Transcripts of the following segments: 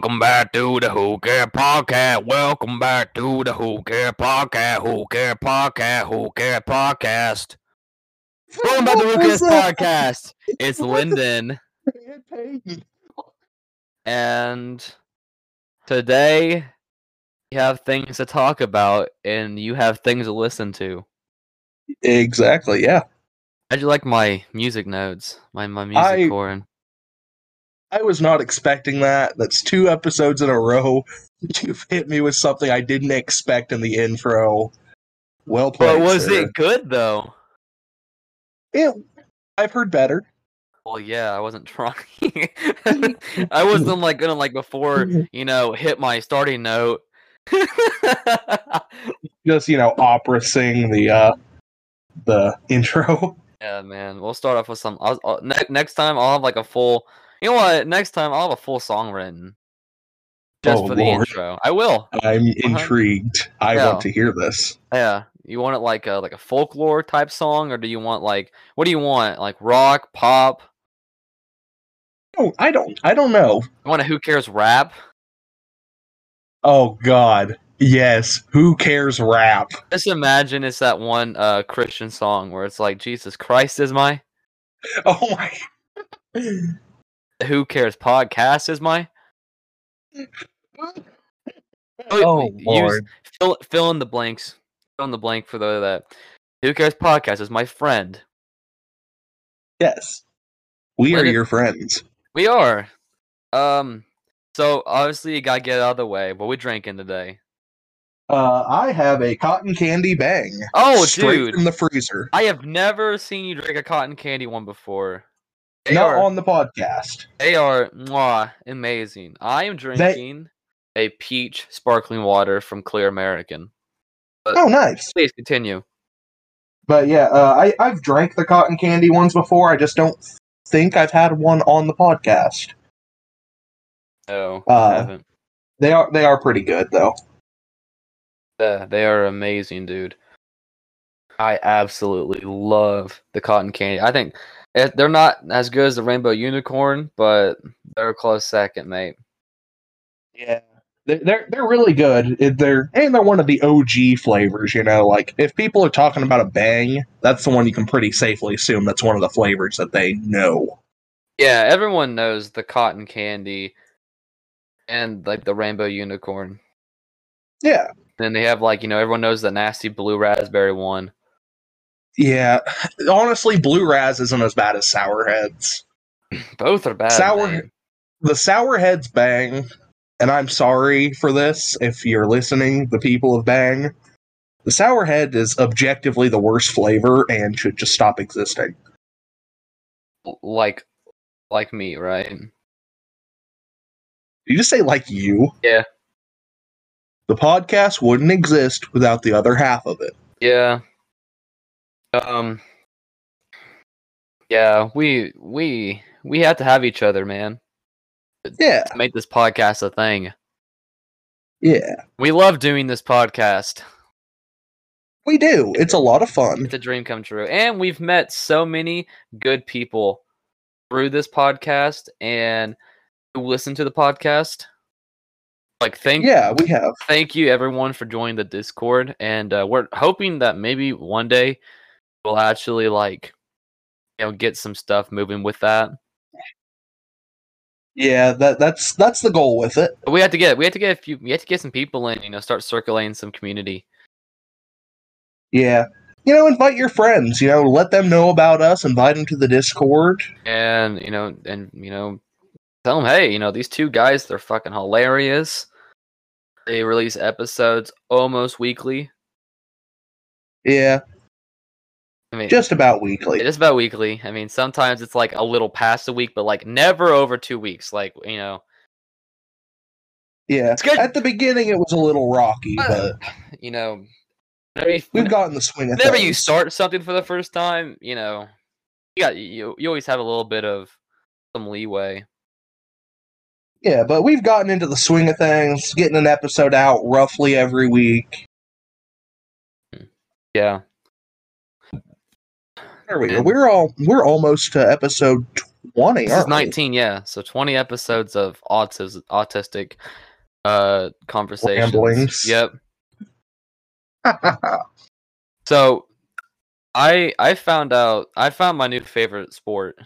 Welcome back to the Who Care Podcast. Welcome back to the Who Care Podcast. Who Care Podcast. Who Care Podcast. Welcome back to the Who Cares Podcast. It's Lynden, and today we have things to talk about, and you have things to listen to. Exactly. Yeah. How'd you like my music notes? My my music I- corn. I was not expecting that. That's two episodes in a row. You've hit me with something I didn't expect in the intro. Well played. But was sir. it good though? It, I've heard better. Well, yeah, I wasn't trying. I wasn't like gonna like before you know hit my starting note. Just you know, opera sing the uh the intro. yeah, man. We'll start off with some. I'll, I'll, ne- next time I'll have like a full. You know what? Next time I'll have a full song written just Oh, for the Lord. intro. I will. I'm intrigued. I Yeah. want to hear this. Yeah. You want it like a like a folklore type song, or do you want like what do you want? Like rock, pop? Oh, I don't. I don't know. You want a Who Cares rap? Oh God. Yes. Who cares? Rap. Just imagine it's that one uh Christian song where it's like Jesus Christ is my Oh my. The Who Cares podcast is my Oh use- Lord. fill fill in the blanks. Fill in the blank for the that Who Cares podcast is my friend. Yes. We Let are it- your friends. We are. Um so obviously you gotta get out of the way. What we drinking today? Uh, I have a cotton candy bang. Oh straight dude. from the freezer. I have never seen you drink a cotton candy one before. They Not are, on the podcast. they are mwah, amazing. I am drinking a peach sparkling water from Clear American. Oh, nice. Please continue. But yeah, uh, I I've drank the cotton candy ones before. I just don't think I've had one on the podcast. Oh, Uh, I haven't. They are they are pretty good though. Yeah, they are amazing, dude. I absolutely love the cotton candy. I think Eh, they're not as good as the rainbow unicorn, but they're a close second, mate. Yeah. They're they're, they're really good. They're and they're one of the OG flavors. You know, like if people are talking about a bang, that's the one you can pretty safely assume that's one of the flavors that they know. Yeah, everyone knows the cotton candy and like the rainbow unicorn. Yeah. Then they have like you know everyone knows the nasty blue raspberry one. Yeah. Honestly, blue raz isn't as bad as sour heads. Both are bad. Sour- man. the sour heads bang and i'm sorry for this if you're listening the people of bang the sour head is objectively the worst flavor and should just stop existing like like me, right? Did you just say like you Yeah. the podcast wouldn't exist without the other half of it Yeah. Um. Yeah, we we we have to have each other, man, yeah to make this podcast a thing. yeah We love doing this podcast. we do it's a lot of fun It's a dream come true, and we've met so many good people through this podcast and who listen to the podcast. Like, thank yeah we have thank you everyone for joining the discord and uh, we're hoping that maybe one day we'll actually like you know get some stuff moving with that. Yeah that that's that's the goal with it. But we have to get we have to get a few we have to get some people in you know start circulating some community. Yeah. You know invite your friends you know let them know about us invite them to the discord. And you know and you know tell them hey you know these two guys they're fucking hilarious. They release episodes almost weekly. Yeah i mean just about weekly Just about weekly. I mean, sometimes it's like a little past a week, but like never over two weeks. Like you know, Yeah. At the beginning, it was a little rocky, but you know, you, we've gotten the swing of whenever you start something for the first time, you know, you got you you always have a little bit of some leeway. Yeah, but we've gotten into the swing of things, getting an episode out roughly every week. Hmm. Yeah, We. And- We're all we're almost to episode Twenty. This is aren't we? 19, yeah. So 20 episodes of autism, autistic uh conversations. Ramblings. Yep. So I I found out I found my new favorite sport.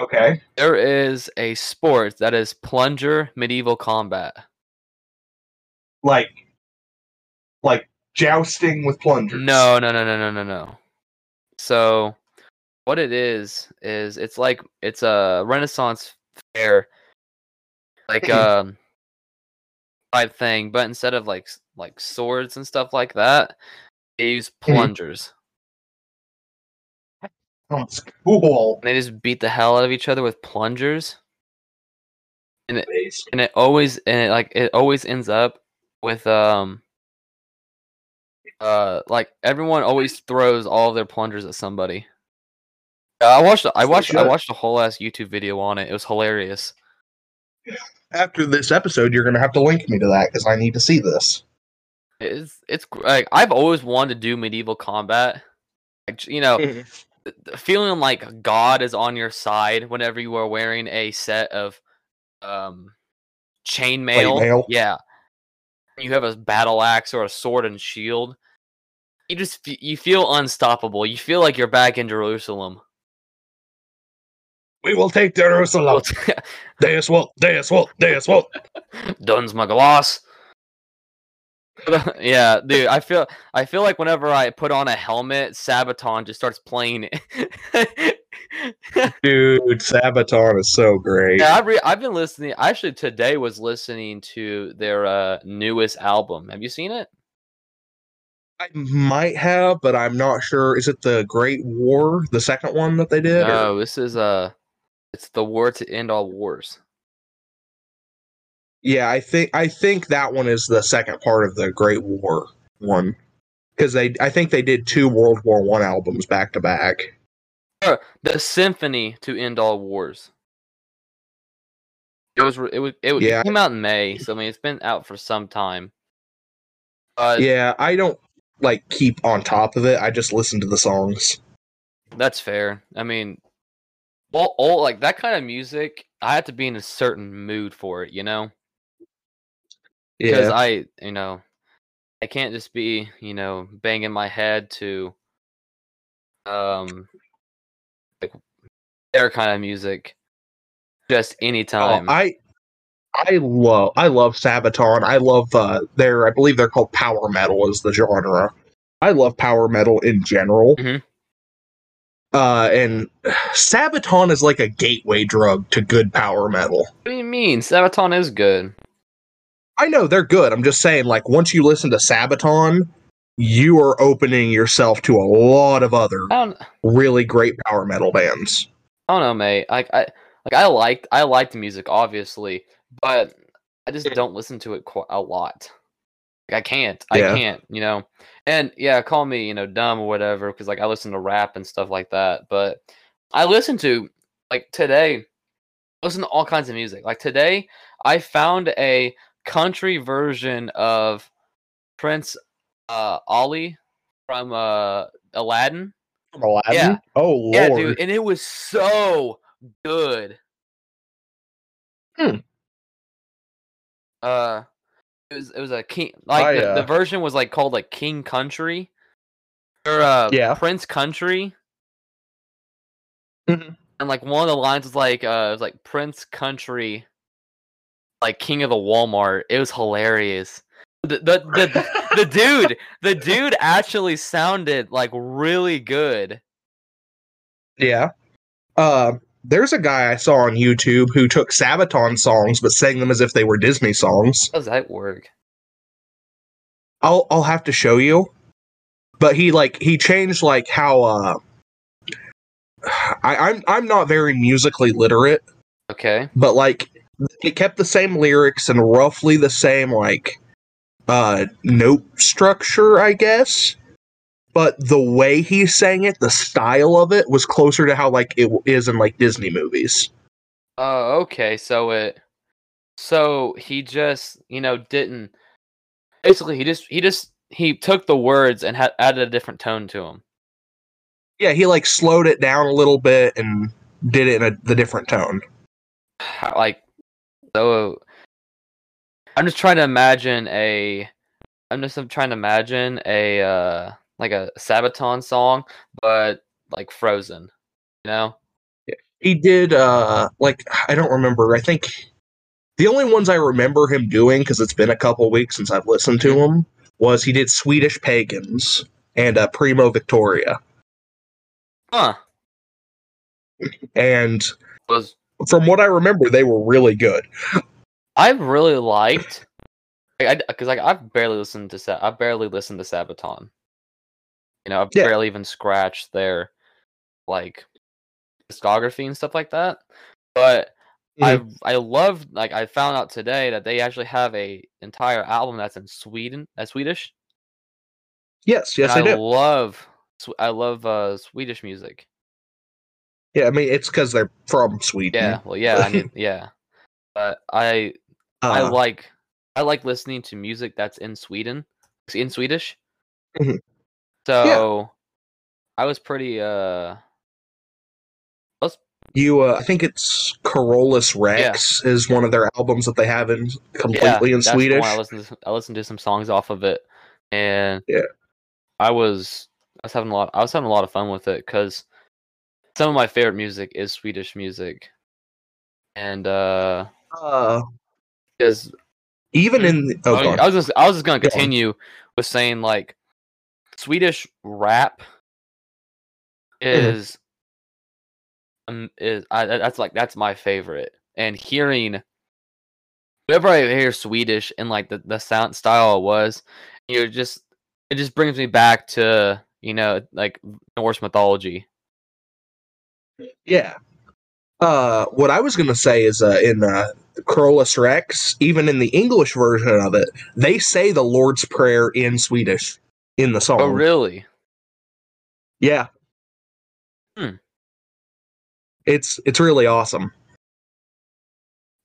okay. There is a sport that is plunger medieval combat. Like, like jousting with plungers. No, no, no, no, no, no, no. So what it is is it's like it's a Renaissance fair like um type thing, but instead of like like swords and stuff like that, they use Mhm. plungers. Sounds cool. And they just beat the hell out of each other with plungers. and it always and it like it always ends up with um uh like everyone always throws all of their plungers at somebody. Uh, I watched I watched I watched a whole ass YouTube video on it. It was hilarious. After this episode, you're gonna have to link me to that because I need to see this. It's it's like I've always wanted to do medieval combat. Like you know, th- th- feeling like God is on your side whenever you are wearing a set of um chainmail. Yeah. You have a battle axe or a sword and shield. You just you feel unstoppable. You feel like you're back in Jerusalem. We will take Jerusalem. Deus will, Deus will, Deus will. Duns my glass. yeah, dude. I feel I feel like whenever I put on a helmet, Sabaton just starts playing it. Dude, Sabaton is so great. yeah, I've re- I've been listening. Actually, today was listening to their uh, newest album. Have you seen it? I might have, but I'm not sure. Is it the Great War, the second one that they did? or- No, this is uh, it's the war to end all wars. Yeah, I think I think that one is the second part of the Great War one because they I think they did two World War One albums back to back. The symphony to end all wars. It was it was it, was- it Yeah. came out in May, so I mean it's been out for some time. Uh, Yeah, I don't like keep on top of it. I just listen to the songs. That's fair. I mean, all, all like that kind of music, I have to be in a certain mood for it, you know? Because Yeah, I, you know, I can't just be, you know, banging my head to, um, like their kind of music, just Oh, anytime. I I love I love Sabaton. I love uh their I believe they're called power metal is the genre. I love power metal in general. Mhm. Uh and Sabaton is like a gateway drug to good power metal. what do you mean? Sabaton is good. I know they're good. I'm just saying like once you listen to Sabaton, you are opening yourself to a lot of other really great power metal bands. I don't know, mate. Like I, like I liked, I liked the music, obviously, but I just don't listen to it quite a lot. Like, I can't, I Yeah. can't, you know. And yeah, call me, you know, dumb or whatever, because like I listen to rap and stuff like that. But I listen to like today, I listen to all kinds of music. Like today, I found a country version of Prince uh Ali from uh Aladdin. From Aladdin? Yeah. Oh lord. Yeah, dude, and it was so good. Hmm. Uh, it was it was a king like I, the, the uh, version was like called like King Country or uh Yeah. Prince Country, Mhm. and like one of the lines was like uh it was like Prince Country, like King of the Walmart. It was hilarious. The the the, the dude the dude actually sounded like really good. Yeah. Uh, there's a guy I saw on YouTube who took Sabaton songs but sang them as if they were Disney songs. How does that work? I'll I'll have to show you. But he like he changed like how uh I, I'm I'm not very musically literate, Okay. but like it kept the same lyrics and roughly the same like uh note structure, I guess. But the way he sang it, the style of it was closer to how like it is in like Disney movies. Oh, okay. So it, so he just, you know, didn't. Basically, he just, he just, he took the words and had added a different tone to them. yeah, he like slowed it down a little bit and did it in a, the different tone. like so i'm just trying to imagine a i'm just trying to imagine a uh like a sabaton song but like frozen you know He did uh like I don't remember. I think the only ones I remember him doing because it's been a couple weeks since I've listened to him was he did Swedish Pagans and uh, Primo Victoria. huh And was from what I remember, they were really good. i really liked like i because like i've barely listened to Sa- i barely listened to sabaton you know i've Yeah. barely even scratched their like discography and stuff like that but I I love like I found out today that they actually have a entire album that's in Sweden, that's Swedish. Yes, yes, and I I do. love I love uh Swedish music. Yeah, I mean it's because they're from Sweden. Yeah, well, yeah, I mean, yeah, but I I Uh, like I like listening to music that's in Sweden, in Swedish. Mhm. So I was pretty uh you, uh, I think it's Carolus Rex is one of their albums that they have in completely in that's Swedish. I listened to I listened to some songs off of it, and Yeah. I was I was having a lot I was having a lot of fun with it because some of my favorite music is Swedish music, and uh, Uh, because even in oh, I, I was just I was just gonna Go continue with saying like Swedish rap is um, is I, that's like that's my favorite, and hearing whenever I hear Swedish and like the the sound style it was, you know, just it just brings me back to you know like Norse mythology. Yeah. Uh, what I was gonna say is, uh, in uh, Carolus Rex, even in the English version of it, they say the Lord's Prayer in Swedish in the song. Oh really? Yeah. Hmm. It's it's really awesome.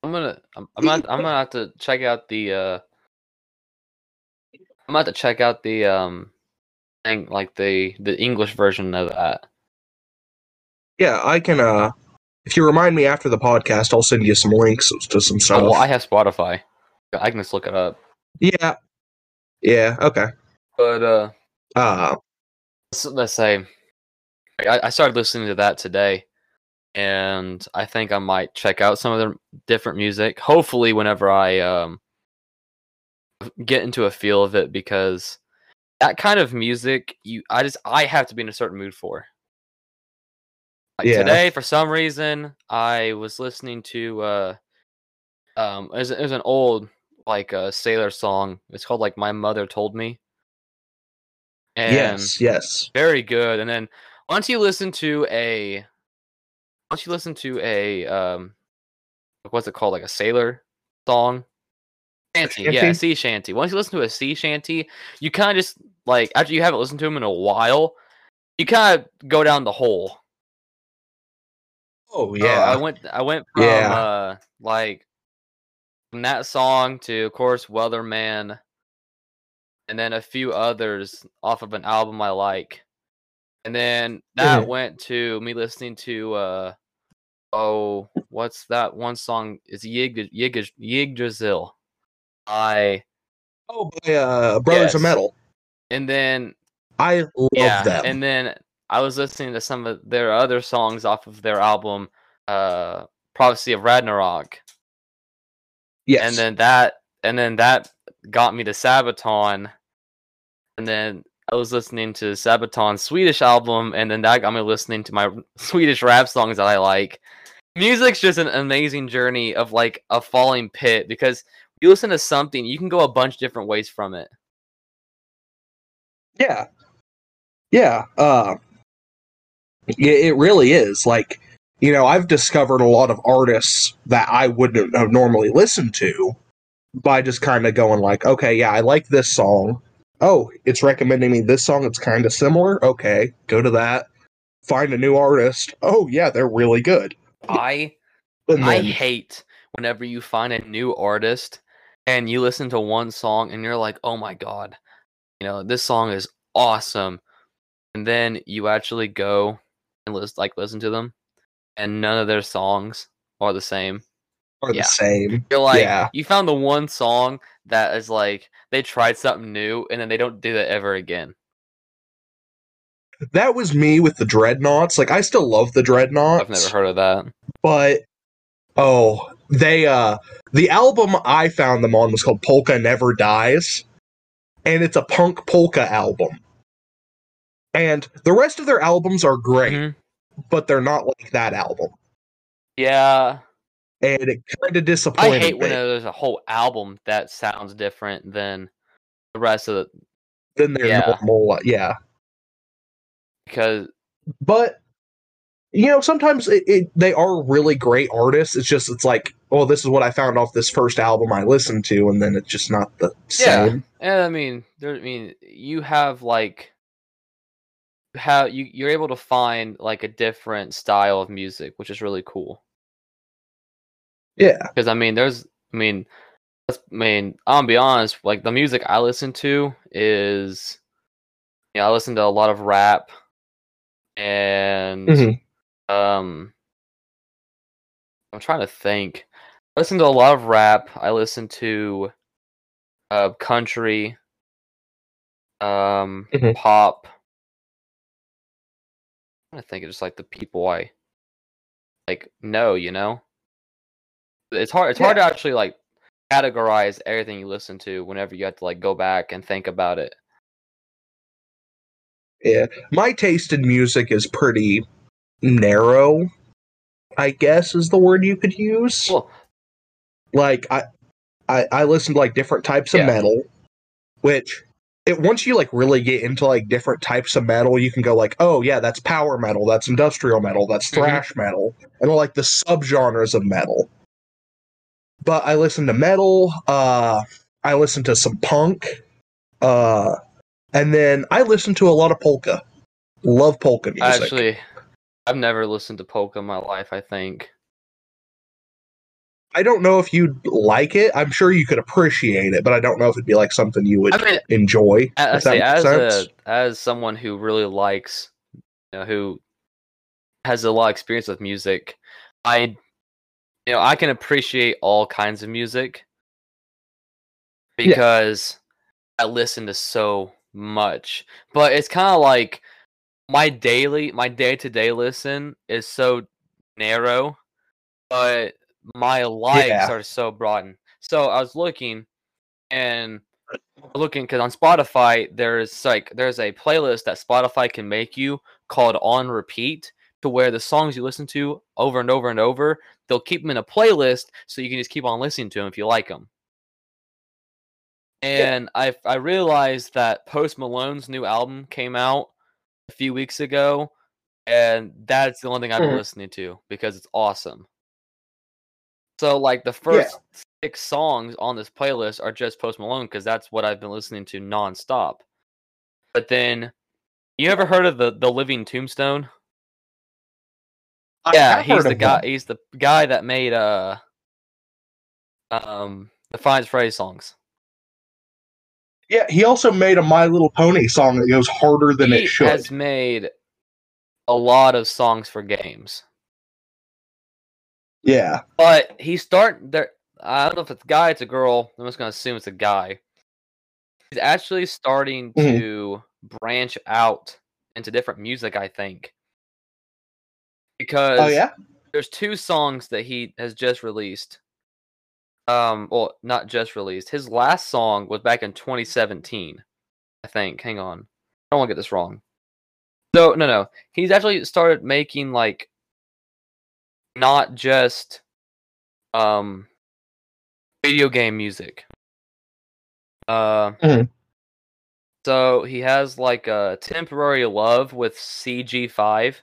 I'm gonna I'm, I'm gonna I'm gonna have to check out the uh I'm gonna have to check out the um thing like the the English version of that. Yeah, I can. Uh, if you remind me after the podcast, I'll send you some links to some stuff. Oh, well, I have Spotify. I can just look it up. yeah. Yeah. Okay. But uh Uh, let's, let's say I, I started listening to that today and I think I might check out some of the different music. Hopefully whenever I um get into a feel of it because that kind of music you I just I have to be in a certain mood for. Like Yeah. today for some reason I was listening to uh um it was, it was an old like uh sailor song. It's called like My Mother Told Me. And yes. Yes. very good. And then once you listen to a once you listen to a um what's it called? Like a sailor song? Shanty, yeah, Shanty? sea shanty. Once you listen to a sea shanty, you kind of just like after you haven't listened to them in a while, you kind of go down the hole. Oh Uh, yeah. I went I went from Yeah. uh like from that song to of course Wellerman and then a few others off of an album I like. And then that went to me listening to uh oh what's that one song is Yig Yig Yggdrasil. I oh, by uh, Brothers of Metal. and then I love yeah, them. and then I was listening to some of their other songs off of their album uh Prophecy of Ragnarok. yes. and then that and then that got me to Sabaton, and then I was listening to Sabaton's Swedish album, and then that got me listening to my Swedish rap songs that I like. Music's just an amazing journey of like a falling pit because you listen to something, you can go a bunch different ways from it. Yeah. Yeah. Uh, it really is. Like, you know, I've discovered a lot of artists that I wouldn't have normally listened to by just kind of going like, okay, yeah, I like this song. Oh, it's recommending me this song. It's kind of similar. Okay, go to that. Find a new artist. Oh, yeah, they're really good. I And I hate whenever you find a new artist and you listen to one song and you're like, "Oh my god, you know this song is awesome," and then you actually go and listen, like listen to them, and none of their songs are the same. Are Yeah. the same. You're like Yeah. you found the one song that is like they tried something new and then they don't do that ever again. That was me with the Dreadnoughts. Like I still love the Dreadnoughts. I've never heard of that. but oh they uh the album i found them on was called polka never dies and it's a punk polka album and the rest of their albums are great Mhm. but they're not like that album Yeah, and it kind of disappointed. Me. I hate when there's a whole album that sounds different than the rest of the than their yeah. normal uh, yeah because but you know sometimes it, it, they are really great artists it's just it's like well this is what i found off this first album i listened to and then it's just not the same. Yeah. and I mean there I mean you have like how you you're able to find like a different style of music, which is really cool. Yeah Because I mean, there's, I mean, I mean, I'm gonna be honest. Like the music I listen to is, you know, I listen to a lot of rap, and Mhm. um, I'm trying to think. I listen to a lot of rap. I listen to, uh, country, um, Mhm. pop. I think it's just like the people I like know, you know. It's hard. It's hard to actually like categorize everything you listen to whenever you have to like go back and think about it. Yeah, my taste in music is pretty narrow. I guess is the word you could use. Well, Like I, I, I listen to like different types of Yeah. metal, which it once you like really get into like different types of metal, you can go like, oh yeah, that's power metal, that's industrial metal, that's Mhm. thrash metal, and like the subgenres of metal. But I listen to metal. Uh, I listen to some punk. Uh, and then I listen to a lot of polka. Love polka music. actually, I've never listened to polka in my life. I think. I don't know if you'd like it. I'm sure you could appreciate it, but I don't know if it'd be like something you would I mean, enjoy. I, I say as sense. a as someone who really likes, you know, who has a lot of experience with music, I, you know, I can appreciate all kinds of music Yeah. because I listen to so much. But it's kind of like my daily, my day to day listen is so narrow, but my likes Yeah. are so broadened. So I was looking and looking because on Spotify there's like there's a playlist that Spotify can make you called on repeat to where the songs you listen to over and over and over they'll keep them in a playlist so you can just keep on listening to them if you like them. And I I realized that Post Malone's new album came out a few weeks ago, and that's the only thing I've been Mhm. listening to because it's awesome. So like the first six songs on this playlist are just Post Malone because that's what I've been listening to nonstop. But then, you ever heard of the the Living Tombstone? Yeah, he's the guy. them. He's the guy that made uh um the Finds Phrase songs. Yeah, he also made a My Little Pony song that goes harder than he it should. has made a lot of songs for games. Yeah. But he's starting there. I don't know if it's a guy, it's a girl. I'm just gonna assume it's a guy. He's actually starting Mhm. to branch out into different music. I think because Oh yeah. there's two songs that he has just released. Um, well, not just released. His last song was back in 2017, I think. Hang on, I don't want to get this wrong. No, no, no. He's actually started making like not just um video game music. Uh, Mhm. so he has like a temporary love with CG5,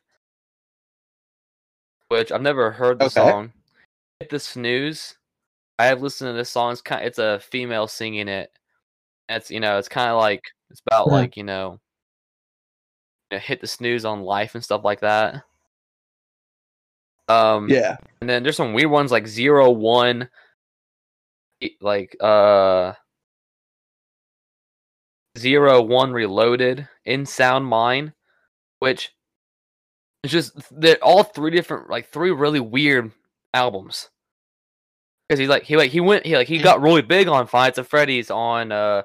which I've never heard the Okay. song. Hit the snooze. I have listened to this song. It's kind. It's a female singing it. It's you know. It's kind of like it's about like you know, you know, hit the snooze on life and stuff like that. Um, Yeah. and then there's some weird ones like zero one, like uh, zero one reloaded in sound mine, which It's just they're all three different, like three really weird albums. Because he's like he like he went he like he got really big on Fights of Freddy's on uh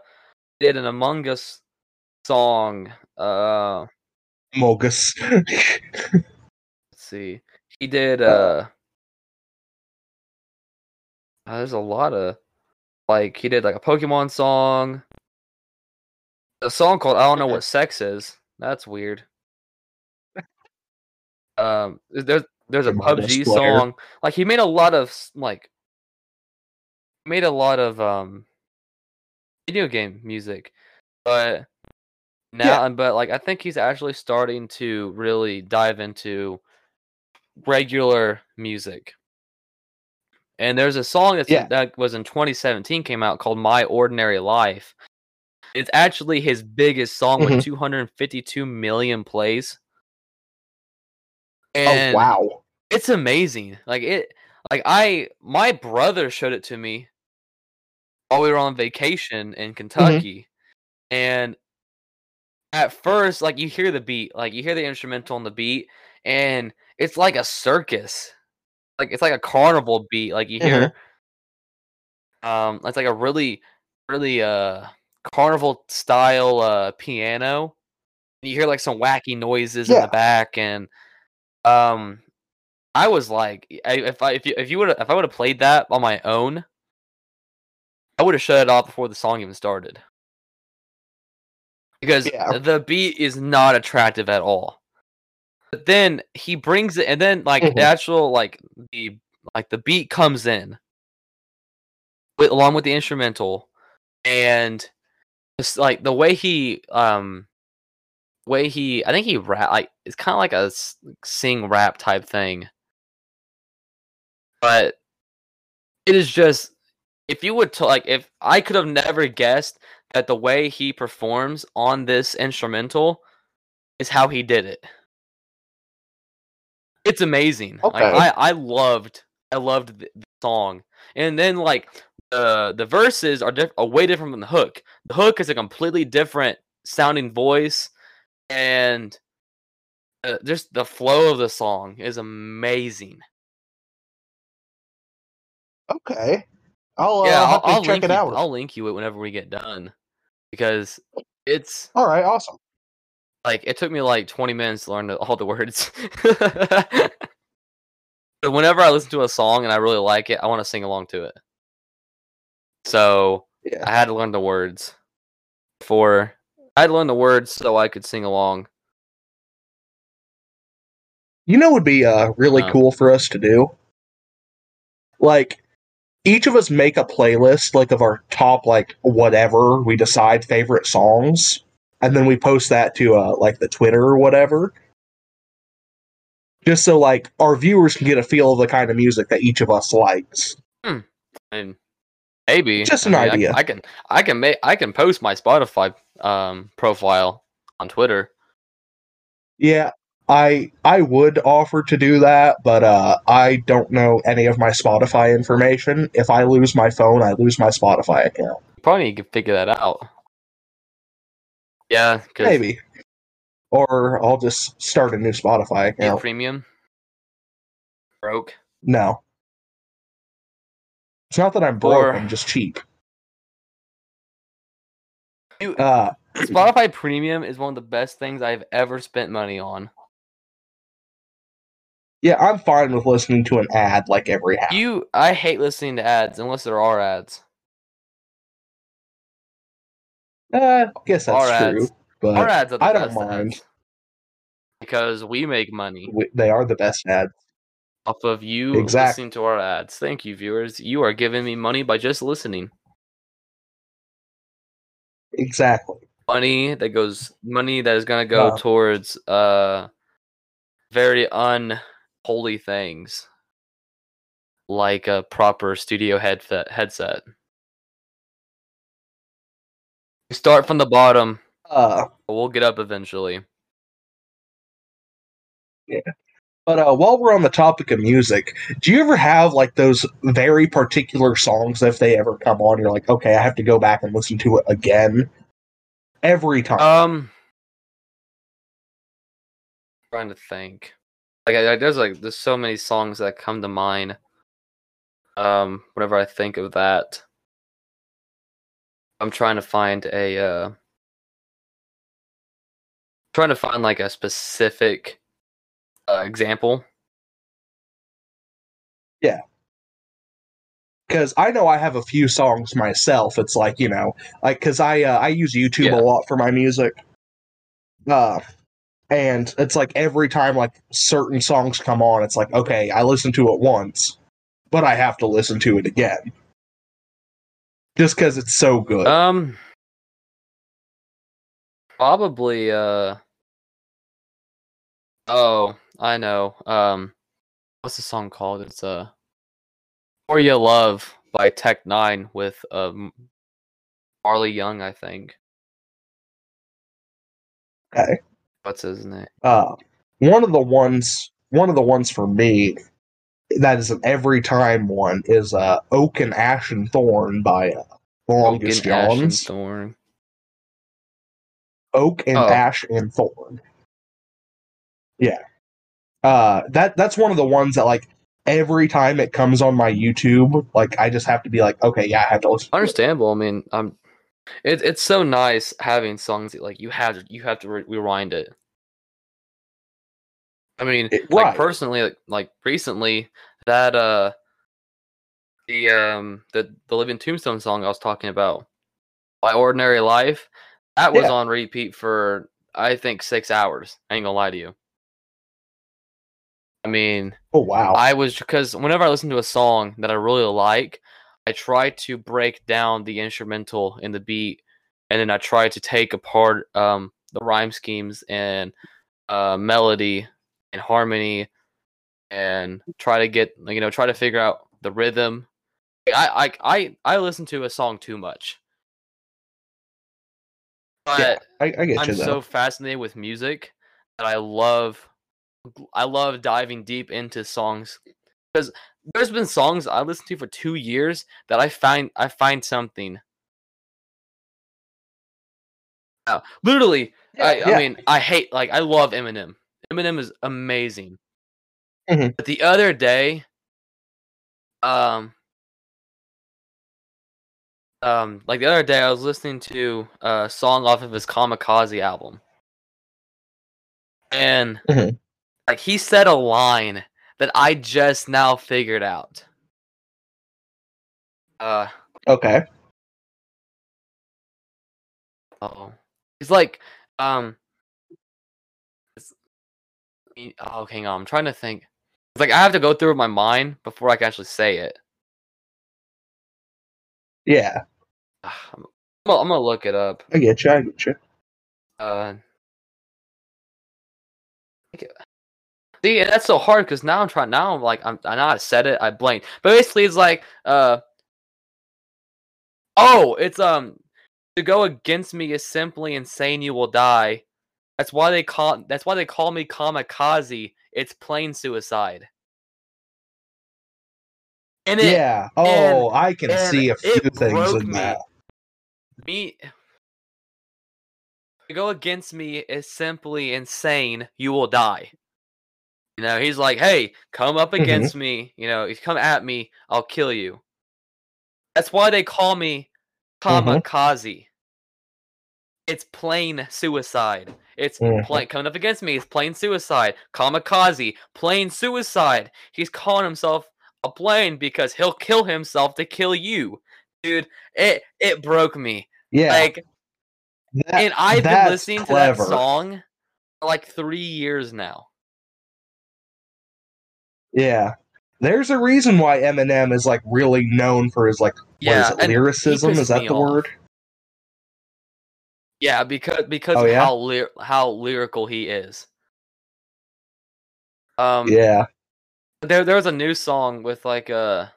did an Among Us song. Uh Mogus. let's see. He did uh, uh there's a lot of like he did like a Pokemon song. A song called I don't know what sex is. That's weird. Um there's there's a PUBG song. Like he made a lot of like made a lot of um video game music. But now but like I think he's actually starting to really dive into regular music. And there's a song that's Yeah. that was in 2017 came out called My Ordinary Life. It's actually his biggest song Mhm. with 252 million plays. And oh wow. it's amazing. Like it like I my brother showed it to me while we were on vacation in Kentucky. And at first, like you hear the beat, like you hear the instrumental on the beat, and it's like a circus. Like it's like a carnival beat. Like you hear um it's like a really really uh carnival style uh piano. You hear like some wacky noises in the back and um I was like I, if I if you if you would if I would have played that on my own I would have shut it off before the song even started. Because Yeah. the beat is not attractive at all. But then he brings it and then like Mhm. the actual like the like the beat comes in with, along with the instrumental and it's like the way he um way he I think he rap like it's kind of like a sing rap type thing. But it is just if you would to like if I could have never guessed that the way he performs on this instrumental is how he did it. It's amazing. Like Okay. I I loved I loved the, the song. And then like the the verses are diff- are way different from the hook. The hook is a completely different sounding voice and uh, just the flow of the song is amazing. Okay. I'll, uh, yeah, I'll I'll, I'll check it you, out. I'll link you it whenever we get done because it's All right, awesome. like it took me like 20 minutes to learn all the words. but whenever I listen to a song and I really like it, I want to sing along to it. So Yeah. I had to learn the words for I had to learn the words so I could sing along. You know, would be uh, really Uh. cool for us to do. Like, each of us make a playlist, like of our top, like whatever we decide favorite songs, and then we post that to uh, like the Twitter or whatever. Just so like our viewers can get a feel of the kind of music that each of us likes. And maybe Just I an mean, I- idea. I, can I can make I can post my Spotify um profile on Twitter. Yeah, I I would offer to do that, but uh, I don't know any of my Spotify information. If I lose my phone, I lose my Spotify account. Probably need to figure that out. Yeah, because Maybe. Or I'll just start a new Spotify account. premium broke. No. It's not that I'm broke, Or- I'm just cheap. Uh, Spotify Premium is one of the best things I've ever spent money on. yeah, I'm fine with listening to an ad like every half. You, I hate listening to ads unless there are ads. Uh, I guess that's Our true. ads. But Our ads are the I don't best mind. ads because we make money w- they are the best ads. off of you Exact- listening to our ads. Thank you, viewers. You are giving me money by just listening. Exactly. Money that goes, money that is gonna go Uh. towards uh very unholy things, like a proper studio headset. Headset. We start from the bottom, Uh, we'll get up eventually. But uh, while we're on the topic of music, do you ever have like those very particular songs if they ever come on, you're like, okay, I have to go back and listen to it again every time? Um, trying to think. like, I, there's like there's so many songs that come to mind. Um, whenever I think of that, I'm trying to find a uh, trying to find like a specific uh, example. Yeah. Because I know I have a few songs myself. It's like you know, like because I uh, I use YouTube Yeah. a lot for my music, uh, and it's like every time like certain songs come on, it's like okay, I listen to it once, but I have to listen to it again, just because it's so good. Um, probably. Uh, oh, I know. Um, what's the song called? It's uh, "For You Love" by Tech Nine with um, Marley Young, I think. okay, What's his name? uh, one of the ones, one of the ones for me. That is an every time one is uh, Oak and Ash and Thorn by uh, Longest Oak and Ash and Johns. Thorn. oak and Oh. ash and thorn. Yeah. Uh that that's one of the ones that like every time it comes on my YouTube, like I just have to be like, okay, yeah, I have to listen. to it. Understandable. I mean, um, it, it's so nice having songs that like you have to you have to re- rewind it. I mean, It- like right. personally, like, like recently, that uh, the um the the Living Tombstone song I was talking about, My Ordinary Life, that was Yeah. on repeat for I think six hours. I ain't gonna lie to you. I mean, Oh wow. I was because whenever I listen to a song that I really like, I try to break down the instrumental and the beat, and then I try to take apart um, the rhyme schemes and uh, melody and harmony, and try to get you know try to figure out the rhythm. I I I, I listen to a song too much, but yeah, I, I get I'm you so fascinated with music that I love. I love diving deep into songs because there's been songs I listened to for two years that I find I find something. Uh, literally, I, Yeah, I mean, I hate like I love Eminem. Eminem is amazing. Mhm. But the other day, um, um, like the other day, I was listening to a song off of his Kamikaze album, and Mhm. Like he said a line that I just now figured out. Uh okay. oh, it's like um. It's, oh, hang on. I'm trying to think. It's like I have to go through my mind before I can actually say it. Yeah, Ah, I'm, well, I'm gonna look it up. I get you. I get you. Uh, see, and that's so hard because now I'm trying. Now I'm like, I'm. I know I said it. I blanked. But basically, it's like, uh, oh, it's um, to go against me is simply insane. You will die. That's why they call. That's why they call me kamikaze. It's plain suicide. And it, yeah. Oh, I can see a few things in me. that. me to go against me is simply insane. You will die. You know, he's like, hey, come up Mhm. against me. You know, if you come at me, I'll kill you. That's why they call me Mhm. kamikaze. It's plain suicide. It's Mhm. plain coming up against me. It's plain suicide. Kamikaze, plain suicide. He's calling himself a plane because he'll kill himself to kill you, dude. It it broke me. Yeah, Like, that- and I've been listening clever. to that song for like three years now. Yeah. There's a reason why Eminem is like really known for his like what is Yeah, it, lyricism? Is that the off. word? Yeah, because because Oh, of yeah? how ly- how lyrical he is. Um, yeah. there there was a new song with like uh,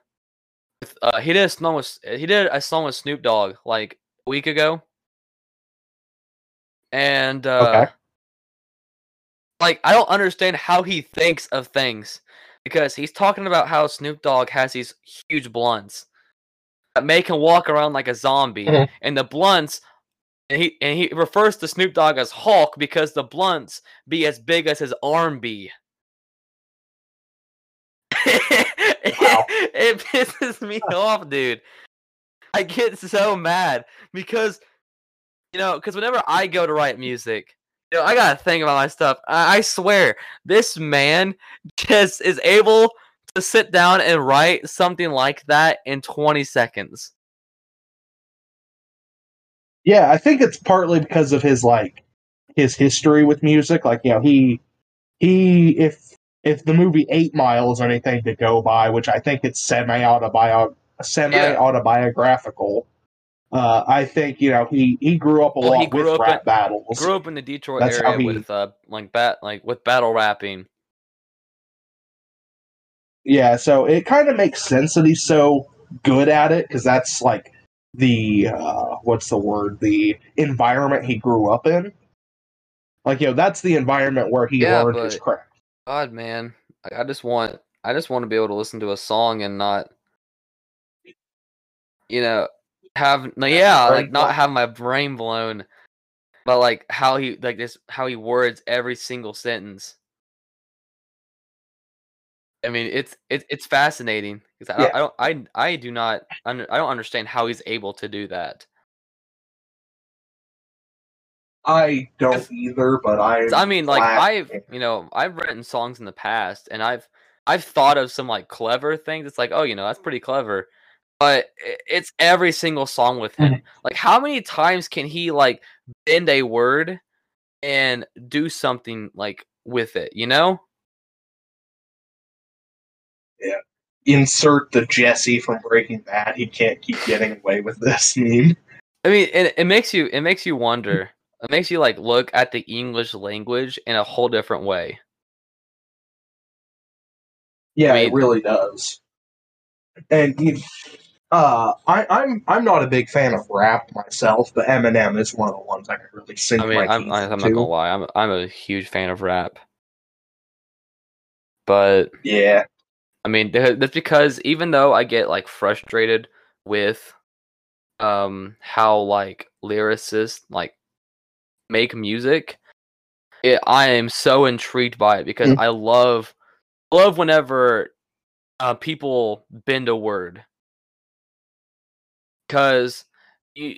with, uh he did a song with he did a song with Snoop Dogg like a week ago, and uh, Okay. like I don't understand how he thinks of things because he's talking about how Snoop Dogg has these huge blunts that make him walk around like a zombie, mm-hmm. and the blunts. And he, and he refers to Snoop Dogg as Hulk because the blunts be as big as his arm be. wow. it pisses me off, dude. I get so mad because you know, because whenever I go to write music, you know, I gotta think about my stuff. I, I swear, this man just is able to sit down and write something like that in 20 seconds. Yeah, I think it's partly because of his like his history with music. Like, you know, he he if if the movie Eight Mile is anything to go by, which I think it's semi semi autobiographical. Uh, I think you know he he grew up a Well, lot grew with up rap in- battles. Grew up in the Detroit That's area he- with uh like bat like with battle rapping. Yeah, so it kind of makes sense that he's so good at it because that's like the uh, what's the word? The environment he grew up in. Like you know, that's the environment where he Yeah, learned his craft. God, man, I, I just want I just want to be able to listen to a song and not, you know, have no, yeah, like not have my brain blown, but like how he like this how he words every single sentence. I mean, it's it's it's fascinating because I, Yeah. I don't I I do not under, I don't understand how he's able to do that. I don't either, but I. I mean, like I've you know I've written songs in the past, and I've I've thought of some like clever things. It's like, oh, you know, that's pretty clever, but it's every single song with him. Mm-hmm. like, how many times can he like bend a word and do something like with it? You know? Yeah. Insert the Jesse from Breaking Bad. He can't keep getting away with this meme. I mean, it, it makes you it makes you wonder. It makes you like look at the English language in a whole different way. Yeah, I it really does. And you, uh, I, I'm I'm not a big fan of rap myself, but Eminem is one of the ones I can really sing. I mean, I'm, I'm not gonna lie, I'm I'm a huge fan of rap, but Yeah, I mean, that's because even though I get like frustrated with um how like lyricists like make music, it, I am so intrigued by it because Mm. I love love whenever uh, people bend a word because you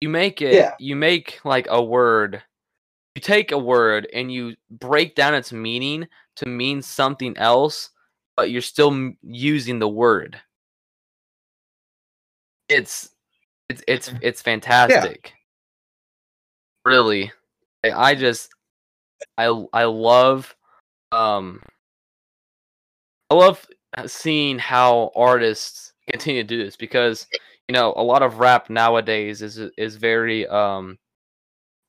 you make it Yeah. you make like a word you take a word and you break down its meaning to mean something else but you're still m- using the word. It's it's it's it's fantastic. Really. I, I just i i love um i love seeing how artists continue to do this because you know a lot of rap nowadays is is very um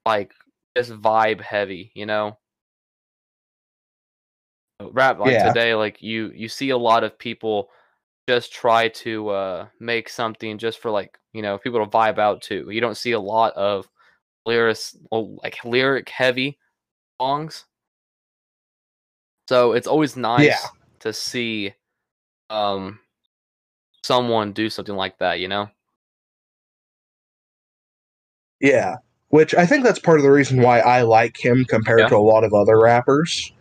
like just vibe heavy you know? Rap like Yeah. today like you you see a lot of people just try to uh make something just for like you know people to vibe out to. You don't see a lot of lyrics well, like lyric heavy songs. So it's always nice to see um someone do something like that you know yeah. Which I think that's part of the reason why I like him compared Yeah. to a lot of other rappers.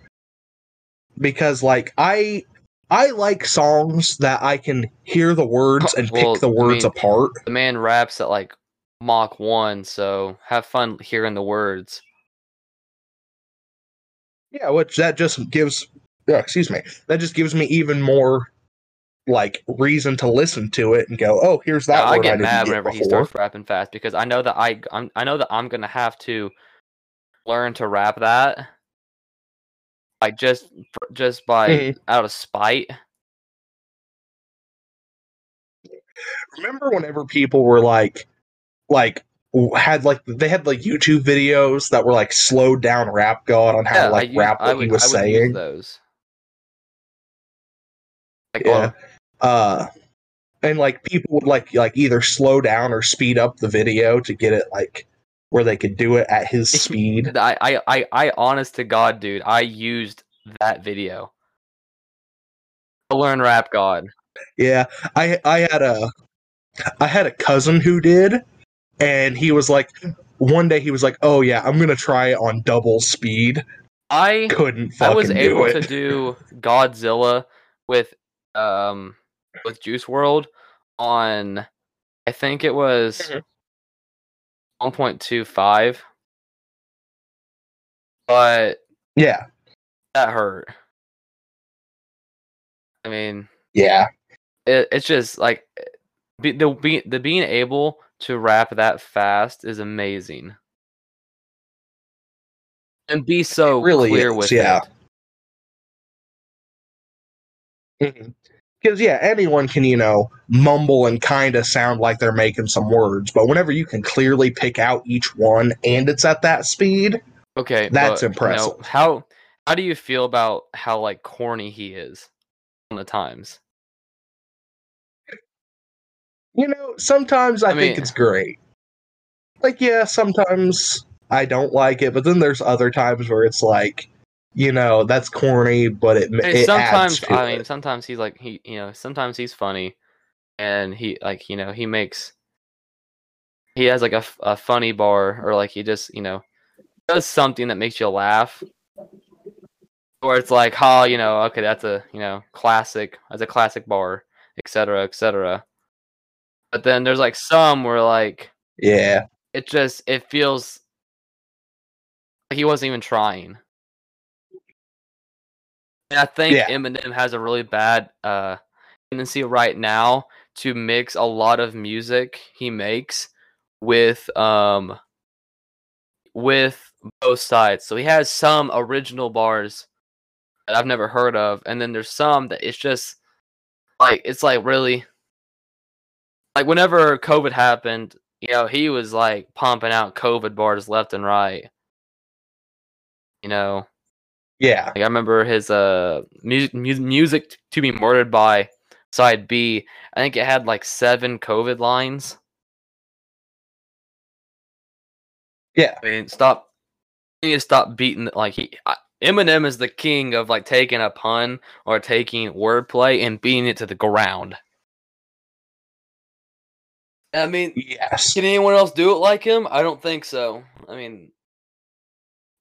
Because like I I like songs that I can hear the words and Well, pick the I words mean- apart. the man raps at like Mach 1 so have fun hearing the words Yeah, which that just gives yeah, excuse me. That just gives me even more like reason to listen to it and go, "Oh, here's that Yeah, I get didn't mad get whenever he starts rapping fast because I know that I I'm, I know that I'm gonna have to learn to rap that, like just just by Mhm. out of spite. Remember whenever people were like like had like they had like YouTube videos that were like slowed down rap god on how Yeah, to like I use, rap what I would he was I would use saying. those. Like, Yeah. on- Uh and like people would like like either slow down or speed up the video to get it like where they could do it at his speed. I, I I I honest to God, dude, I used that video to learn rap god. Yeah, I I had a I had a cousin who did, and he was like, one day he was like, "Oh yeah, I'm gonna try it on double speed." I Couldn't I was able to do Godzilla with um with Juice WRLD on I think it was Mhm. 1.25 but Yeah, that hurt. I mean, yeah, it, it's just like be, the be, the being able to rap that fast is amazing. And be so really clear is, with yeah. it. Because yeah, anyone can you know mumble and kind of sound like they're making some words, but whenever you can clearly pick out each one and it's at that speed, Okay, That's but, you know, impressive. how how do you feel about how like corny he is on the times? you know, sometimes I, I think mean- it's great. Like yeah, sometimes I don't like it, but then there's other times where it's like, you know, that's corny, but it, it sometimes I mean it. sometimes he's like he you know sometimes he's funny, and he like you know he makes he has like a, a funny bar or like he just you know does something that makes you laugh, or it's like oh you know okay that's a you know classic that's a classic bar etc etc. But then there's like some where like yeah, it just it feels like he wasn't even trying. And I think Yeah. Eminem has a really bad uh tendency right now to mix a lot of music he makes with um with both sides. So he has some original bars that I've never heard of, and then there's some that it's just like it's like really like whenever COVID happened, you know, he was like pumping out COVID bars left and right. You know, yeah, like I remember his uh music music to be murdered by side B. I think it had like seven COVID lines. yeah, I mean, stop. You need to stop beating like he. I, Eminem is the king of like taking a pun or taking wordplay and beating it to the ground. I mean, yes, Can anyone else do it like him? I don't think so. I mean,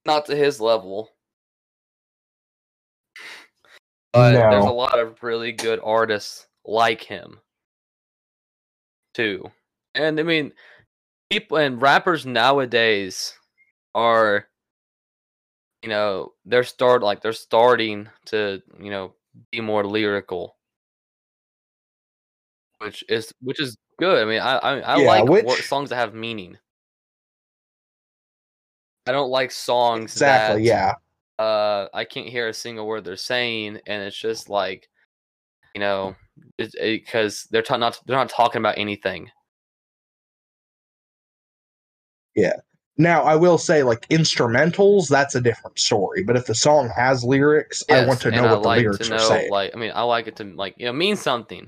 not to his level. But there's a lot of really good artists like him, too. And I mean, people and rappers nowadays are, you know, they're start like they're starting to, you know, be more lyrical, which is which is good. I mean, I I, I Yeah, like which- songs that have meaning. I don't like songs exactly, that yeah, uh I can't hear a single word they're saying, and it's just like, you know, because they're ta- not they're not talking about anything. Yeah. Now, I will say, like instrumentals, that's a different story. But if the song has lyrics, I want to know I what the like lyrics to are saying. Like, I mean, I like it to like you know mean something.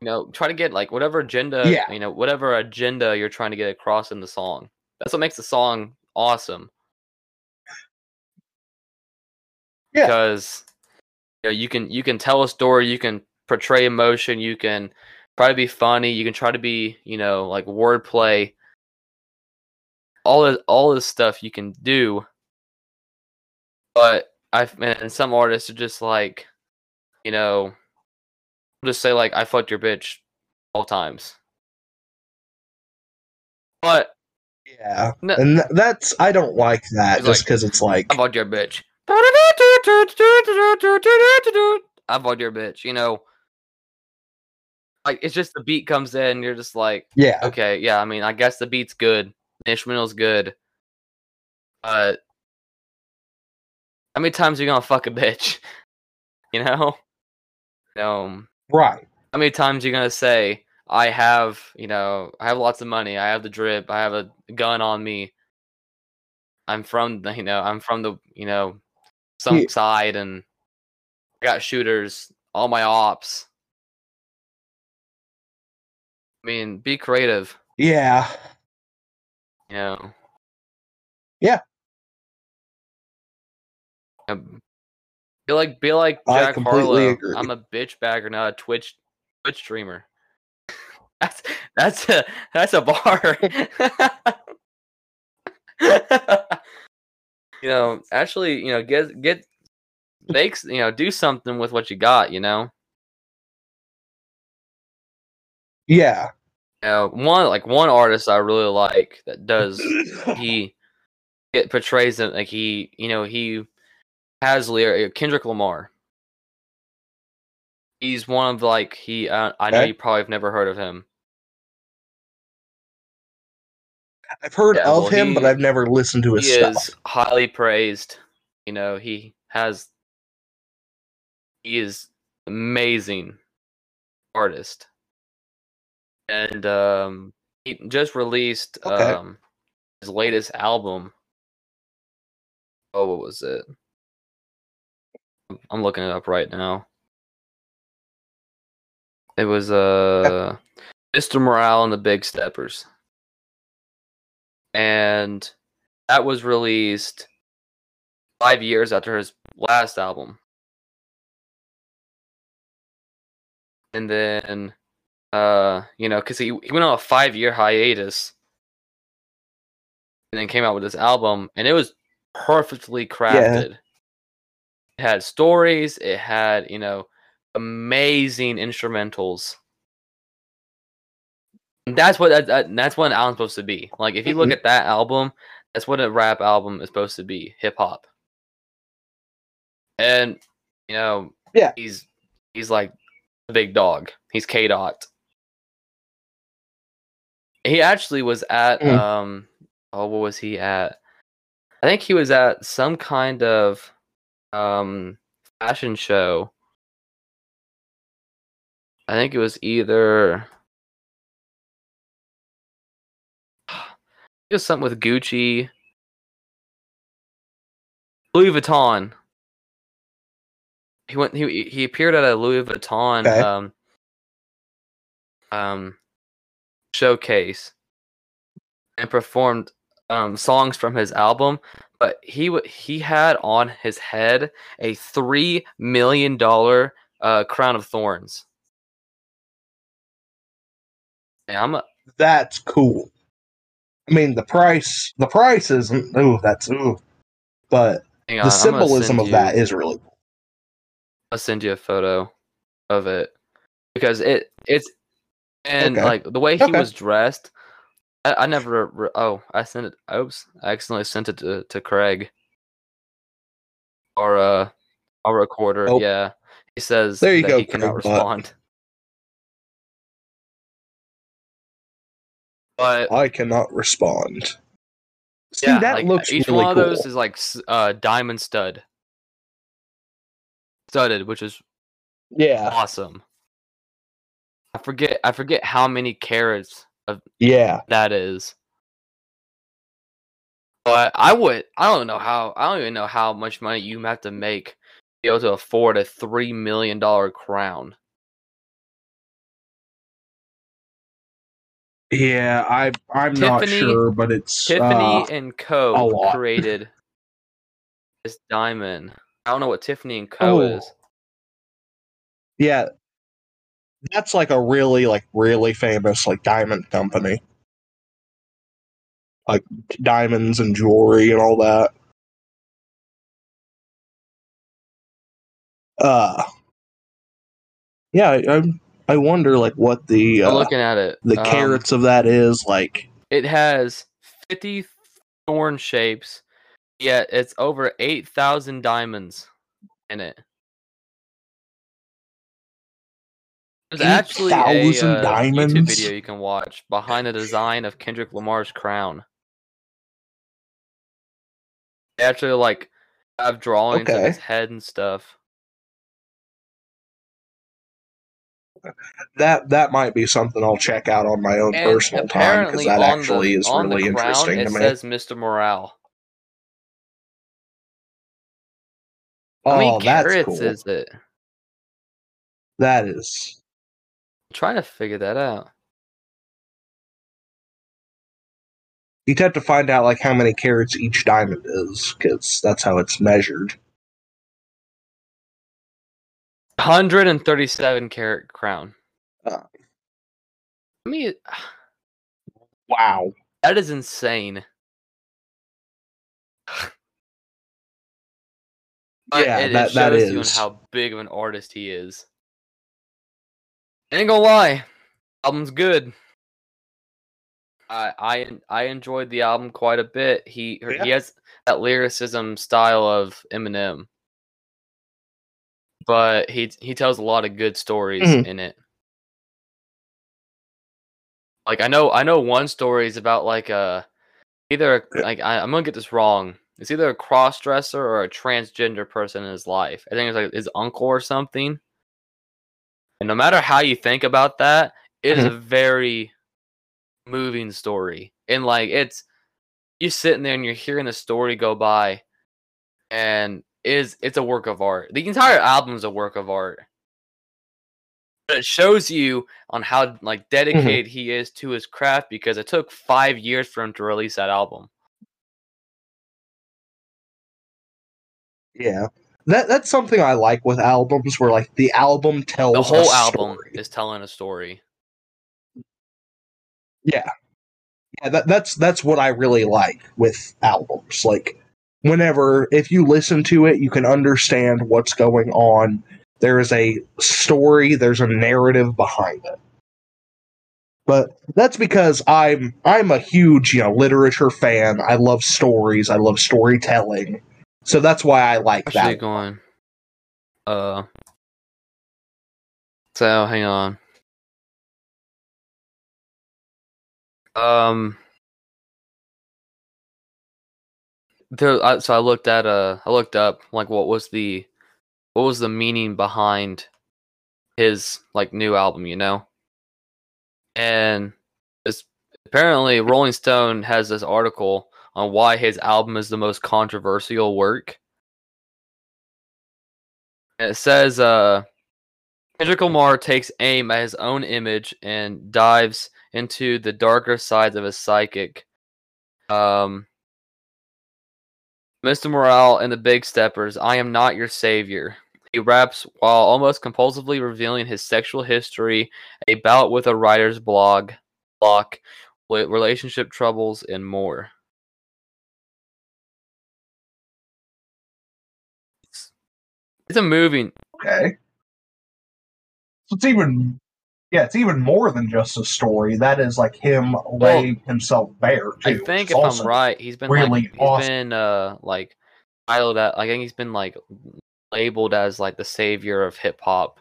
You know, try to get like whatever agenda, Yeah. you know, whatever agenda you're trying to get across in the song. That's what makes the song awesome. Yeah. Because you know, you can you can tell a story, you can portray emotion, you can try to be funny, you can try to be, you know, like wordplay. All this, all this stuff you can do, but I've and some artists are just like, you know, just say like I fucked your bitch all times. But Yeah, No. and that's I don't like that just like- because it's like I fucked your bitch. I fucked your bitch. You know, like it's just the beat comes in, you're just like, yeah, okay, yeah. I mean, I guess the beat's good, instrumental's good, but how many times are you gonna fuck a bitch? You know, um, right, how many times are you gonna say i have you know i have lots of money i have the drip i have a gun on me i'm from the you know i'm from the you know some Yeah. side and i got shooters all my ops. I mean be creative. Yeah, you know Yeah. Um, be like be like jack harlow. agree. i'm a bitch bagger not a twitch twitch streamer. That's that's a that's a bar you know actually you know get get makes you know do something with what you got you know Yeah. You know, one like one artist I really like that does he it portrays it like he you know he has lyric Kendrick Lamar. He's one of like he uh, I know Okay. you probably have never heard of him. I've heard Yeah, of well, him, but I've never listened to his he stuff. is highly praised. You know, he has he is amazing artist. And um he just released Okay. um his latest album. Oh, what was it? I'm looking it up right now. It was uh Mr. Morale and the Big Steppers. And that was released five years after his last album. And then, uh, you know, because he, he went on a five year hiatus and then came out with this album, and it was perfectly crafted. It had stories, it had, you know, amazing instrumentals. That's what that, that, that's what an album's supposed to be. Like if you look Mhm. at that album, that's what a rap album is supposed to be, hip hop. And you know, Yeah. he's he's like the big dog. He's K Dot. He actually was at Mm. um oh what was he at? I think he was at some kind of um fashion show. I think it was either was something with Gucci, Louis Vuitton. He went. He he appeared at a Louis Vuitton Okay. um um showcase and performed um songs from his album. But he w- he had on his head a three million dollar uh crown of thorns. Yeah, I'm a, That's cool. I mean, the price, the price isn't. Ooh, that's ooh. But the on, gonna symbolism of you- that is really cool. I'll send you a photo of it because it it's and Okay. like the way he Okay. was dressed. I, I never. Re- oh, I sent it. Oops, I accidentally sent it to to Craig. Our uh, our recorder. Yeah, he says There you that go, he cannot Craig, respond. But I cannot respond. See, yeah, that like, looks each really one of cool. those is like uh diamond stud, studded, which is yeah, awesome. I forget. I forget how many carats of yeah. that is. But I would. I don't know how. I don't even know how much money you have to make to be able to afford a three million dollar crown. Yeah, I I'm not Tiffany- sure, but it's Tiffany uh, and Co. created this diamond. I don't know what Tiffany and Co. Oh. is. yeah. That's like a really like really famous like diamond company. Like diamonds and jewelry and all that. Uh Yeah, I I, wonder like what the uh, looking at it. the Um, carats of that is like It has fifty thorn shapes. Yet it's over eight thousand diamonds in it. There's actually a 8,000 uh, YouTube video you can watch behind the design of Kendrick Lamar's crown. They actually like have drawings of his head and stuff. That that might be something I'll check out on my own And personal time because that actually the, is really interesting it to me. says Mr. Morale. How oh, many that's carats cool. is it? That is I'm trying to figure that out. you'd have to find out like how many carats each diamond is because that's how it's measured. 137 carat crown. Uh. I mean, Wow. that is insane. But Yeah, it, that- it that shows you how big of an artist he is. Ain't gonna lie, album's good. I I I enjoyed the album quite a bit. He Yeah. he has that lyricism style of Eminem, but he he tells a lot of good stories Mhm. in it. Like I know I know one story is about like a either Yeah. like I, I'm gonna get this wrong. It's either a cross dresser or a transgender person in his life. I think it's like his uncle or something. And no matter how you think about that, it is a very moving story. And like it's you sitting there and you're hearing the story go by and is it's a work of art. The entire album's a work of art. But it shows you on how like mm-hmm. dedicated he is to his craft because it took five years for him to release that album. Yeah. That that's something I like with albums where like the album tells The whole album is telling a story. Yeah. Yeah, that, that's that's what I really like with albums. Like, whenever if you listen to it, you can understand what's going on. There is a story. There's a narrative behind it. But that's because I'm I'm a huge you know literature fan. I love stories. I love storytelling. So that's why I like Actually that. going uh so hang on. Um there I, so I looked at uh I looked up like what was the what was the meaning behind his like new album, you know? And it's apparently Rolling Stone has this article on why his album is the most controversial work. It says uh Kendrick Lamar takes aim at his own image and dives into the darker sides of his psychic. Um Mr. Morale and the Big Steppers, I am not your savior. He raps while almost compulsively revealing his sexual history, a bout with a writer's blog, block, relationship troubles, and more. It's, a moving. Okay. It's even yeah, it's even more than just a story. That is like him laying himself bare too. I think is if I'm right, he's been really like he's awesome. been uh like titled at I think he's been like labeled as like the savior of hip hop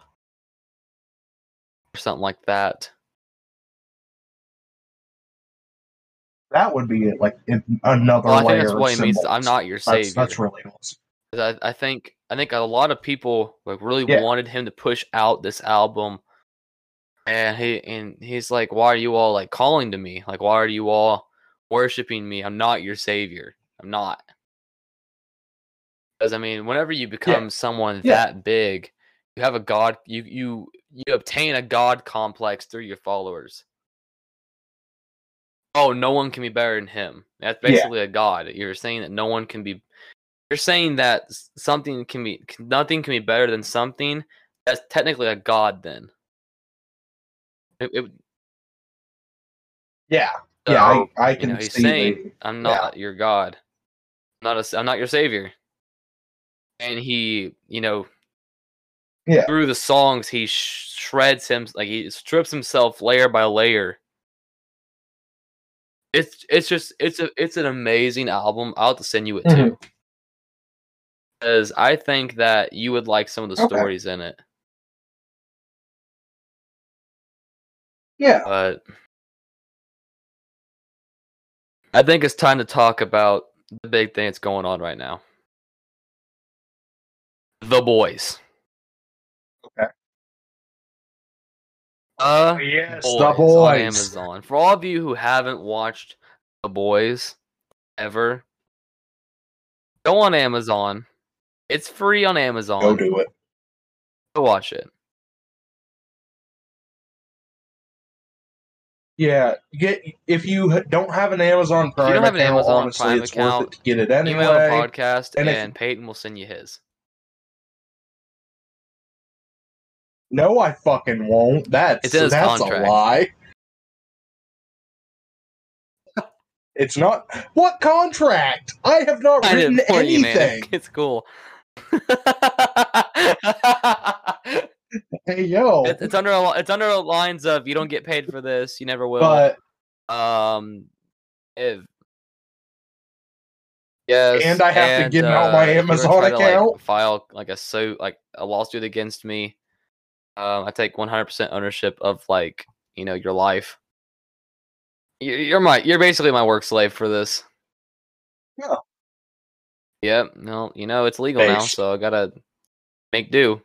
or something like that. That would be it, like in another Well, I layer think that's what he means. I'm not your savior. that's really awesome. I, I think I think a lot of people like really Yeah. wanted him to push out this album, and he and he's like, "Why are you all like calling to me? Like, why are you all worshiping me? I'm not your savior. I'm not." Because I mean, whenever you become someone Yeah. that big, you have a god. You you you obtain a god complex through your followers. Oh, no one can be better than him. That's Yeah. basically a god. You're saying that no one can be you're saying that something can be nothing can be better than something that's technically a god then it, it, Yeah, yeah, I, so, I you can know, he's see. saying the- i'm not your god I'm not a i'm not your savior and he you know Yeah. through the songs he sh- shreds him like he strips himself layer by layer it's it's just it's a it's an amazing album i'll have to send you it Mhm. too because i think that you would like some of the Okay. stories in it yeah, but I think it's time to talk about the big thing that's going on right now. The boys. Okay. Uh yes, boys, the on. Amazon. For all of you who haven't watched The Boys ever, go on Amazon. It's free on Amazon. Go do it. Go watch it. Yeah, get if you don't have an Amazon Prime you don't have an account, Amazon honestly, Prime it's account, worth it to get it anyway. Email the podcast and and, if- Payton will send you his. No, I fucking won't. That's It's in his that's contract. a lie. it's not. What contract? I have not written for you, anything. It's cool. Hey yo, It's, it's under a- it's under the lines of you don't get paid for this, you never will. but um, if yes, And I have to get give out my uh, if you were Amazon to, like, account? file like a suit, like a lawsuit against me. Um, I take one hundred percent ownership of like you know your life. You- You're my you're basically my work slave for this. Yeah. Yep. No, you know it's legal now, so I gotta make do.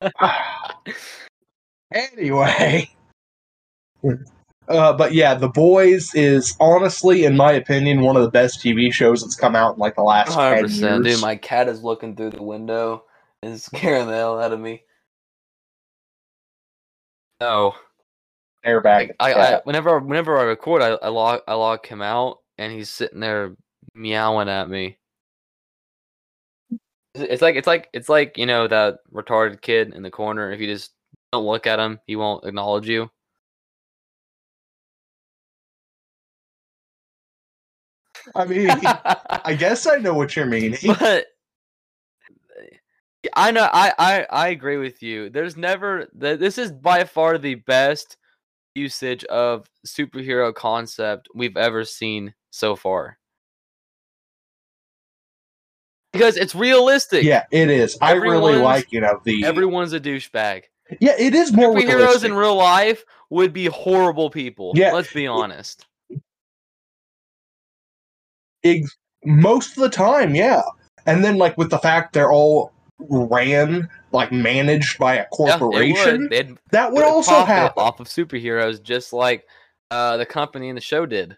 anyway. Uh, but yeah, The Boys is honestly, in my opinion, one of the best TV shows that's come out in like the last Hundred 10 years. dude. My cat is looking through the window and scaring the hell out of me. No, back. I, I, I whenever whenever I record, I, I lock I lock him out, and he's sitting there meowing at me. It's like it's like it's like you know that retarded kid in the corner. If you just don't look at him, he won't acknowledge you. I mean, I guess I know what you're meaning. but I know I, I I agree with you. There's never th- this is by far the best usage of superhero concept we've ever seen so far. Because it's realistic. Yeah, it is. I really like, you know, the. Everyone's a douchebag. yeah, it is more Superheroes realistic. in real life would be horrible people. Yeah. Let's be honest. Ex- most of the time, yeah. And then, like, with the fact they're all ran, like, managed by a corporation, would. They'd that would would also happen. off of superheroes just like uh, the company in the show did.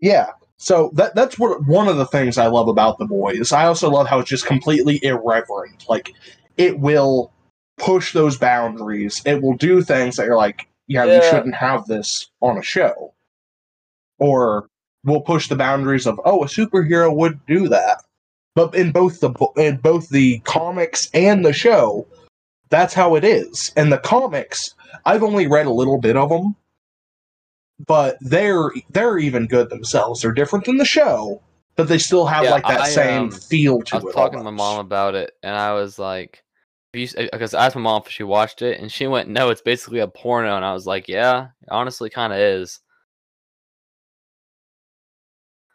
Yeah. So that that's what one of the things I love about the boys. I also love how it's just completely irreverent. Like it will push those boundaries. It will do things that you're like, yeah, you Yeah. shouldn't have this on a show. Or will push the boundaries of, oh, a superhero would do that. But in both the in both the comics and the show, that's how it is. And the comics, I've only read a little bit of them, but they're they're even good themselves. They're different than the show, but they still have Yeah, like that I, same um, feel to it. I it. was talking to my mom about it, and I was like, because I asked my mom if she watched it, and she went, "No, it's basically a porno," and I was like, "Yeah, it honestly, kind of is."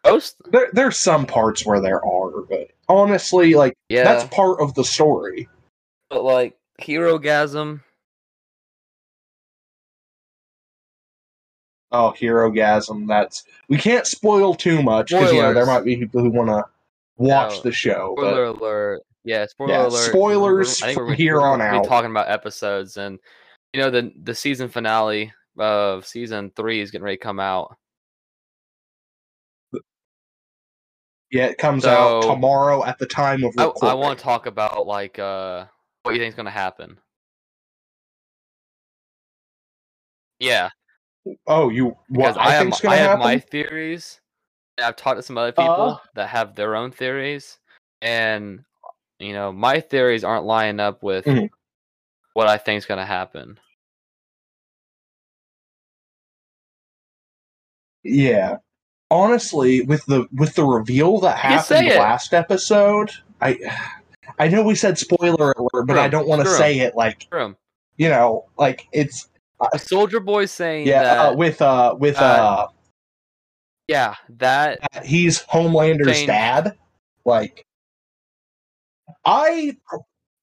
Most, There, there's some parts where there are, but honestly, like yeah, that's part of the story. but like Herogasm, Oh, Herogasm. That's we can't spoil too much because you know there might be people who want to watch No, the show. But spoiler alert, yeah, spoiler Yeah, alert. spoilers I from we're, here we're on out. talking about episodes, and you know the the season finale of season three is getting ready to come out. yeah, it comes out tomorrow at the time of I, recording. I want to talk about like uh what you think is going to happen. Yeah, Oh, you what I, I, have my- gonna I have my theories. I've talked to some other people Uh. that have their own theories, and you know my theories aren't lining up with Mhm. what I think is going to happen. Yeah. Honestly, with the with the reveal that You can say happened last episode, I I know we said spoiler alert, but I don't want to say it like True. you know, like it's Soldier Boy saying yeah that uh, with uh with uh, uh yeah that he's Homelander's Change. dad. Like, I,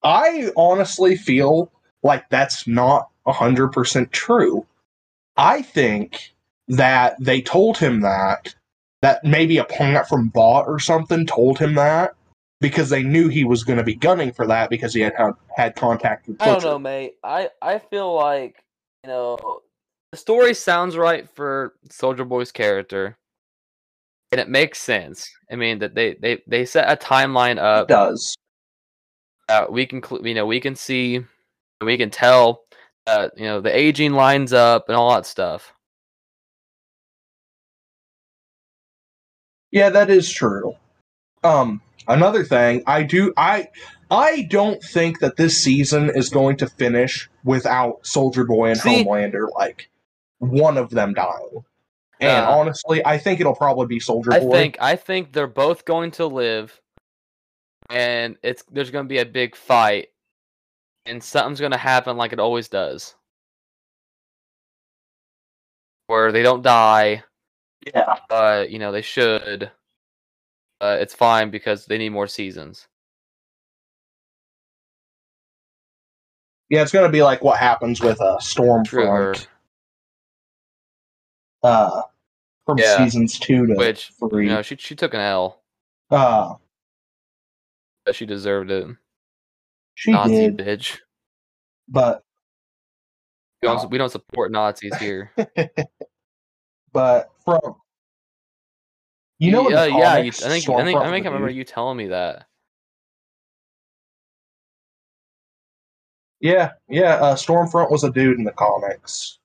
I honestly feel like that's not hundred percent true. I think that they told him that that maybe a plant from Vought or something told him that because they knew he was going to be gunning for that because he had had, had contact with I don't know, mate. I I feel like you know the story sounds right for Soldier Boy's character, and it makes sense. I mean that they they they set a timeline It up does. that we can you know we can see, we can tell that you know the aging lines up and all that stuff. Yeah, that is true. Um, another thing, I do I I don't think that this season is going to finish without Soldier Boy and See- Homelander like one of them dying. And Yeah. honestly, I think it'll probably be Soldier I Boy. think I think they're both going to live, and it's there's going to be a big fight, and something's going to happen like it always does, where they don't die, yeah. but you know they should. Uh, it's fine because they need more seasons. Yeah, it's gonna be like what happens with uh, Trigger. Stormfront uh, from Yeah. seasons two to Which three. you know she she took an L, uh, but she deserved it. she Nazi did, bitch. but We don't, No. we don't support Nazis here. but from you know, yeah, the yeah. You, I think I think I think I a remember you telling me that. Yeah, yeah. Uh, Stormfront was a dude in the comics,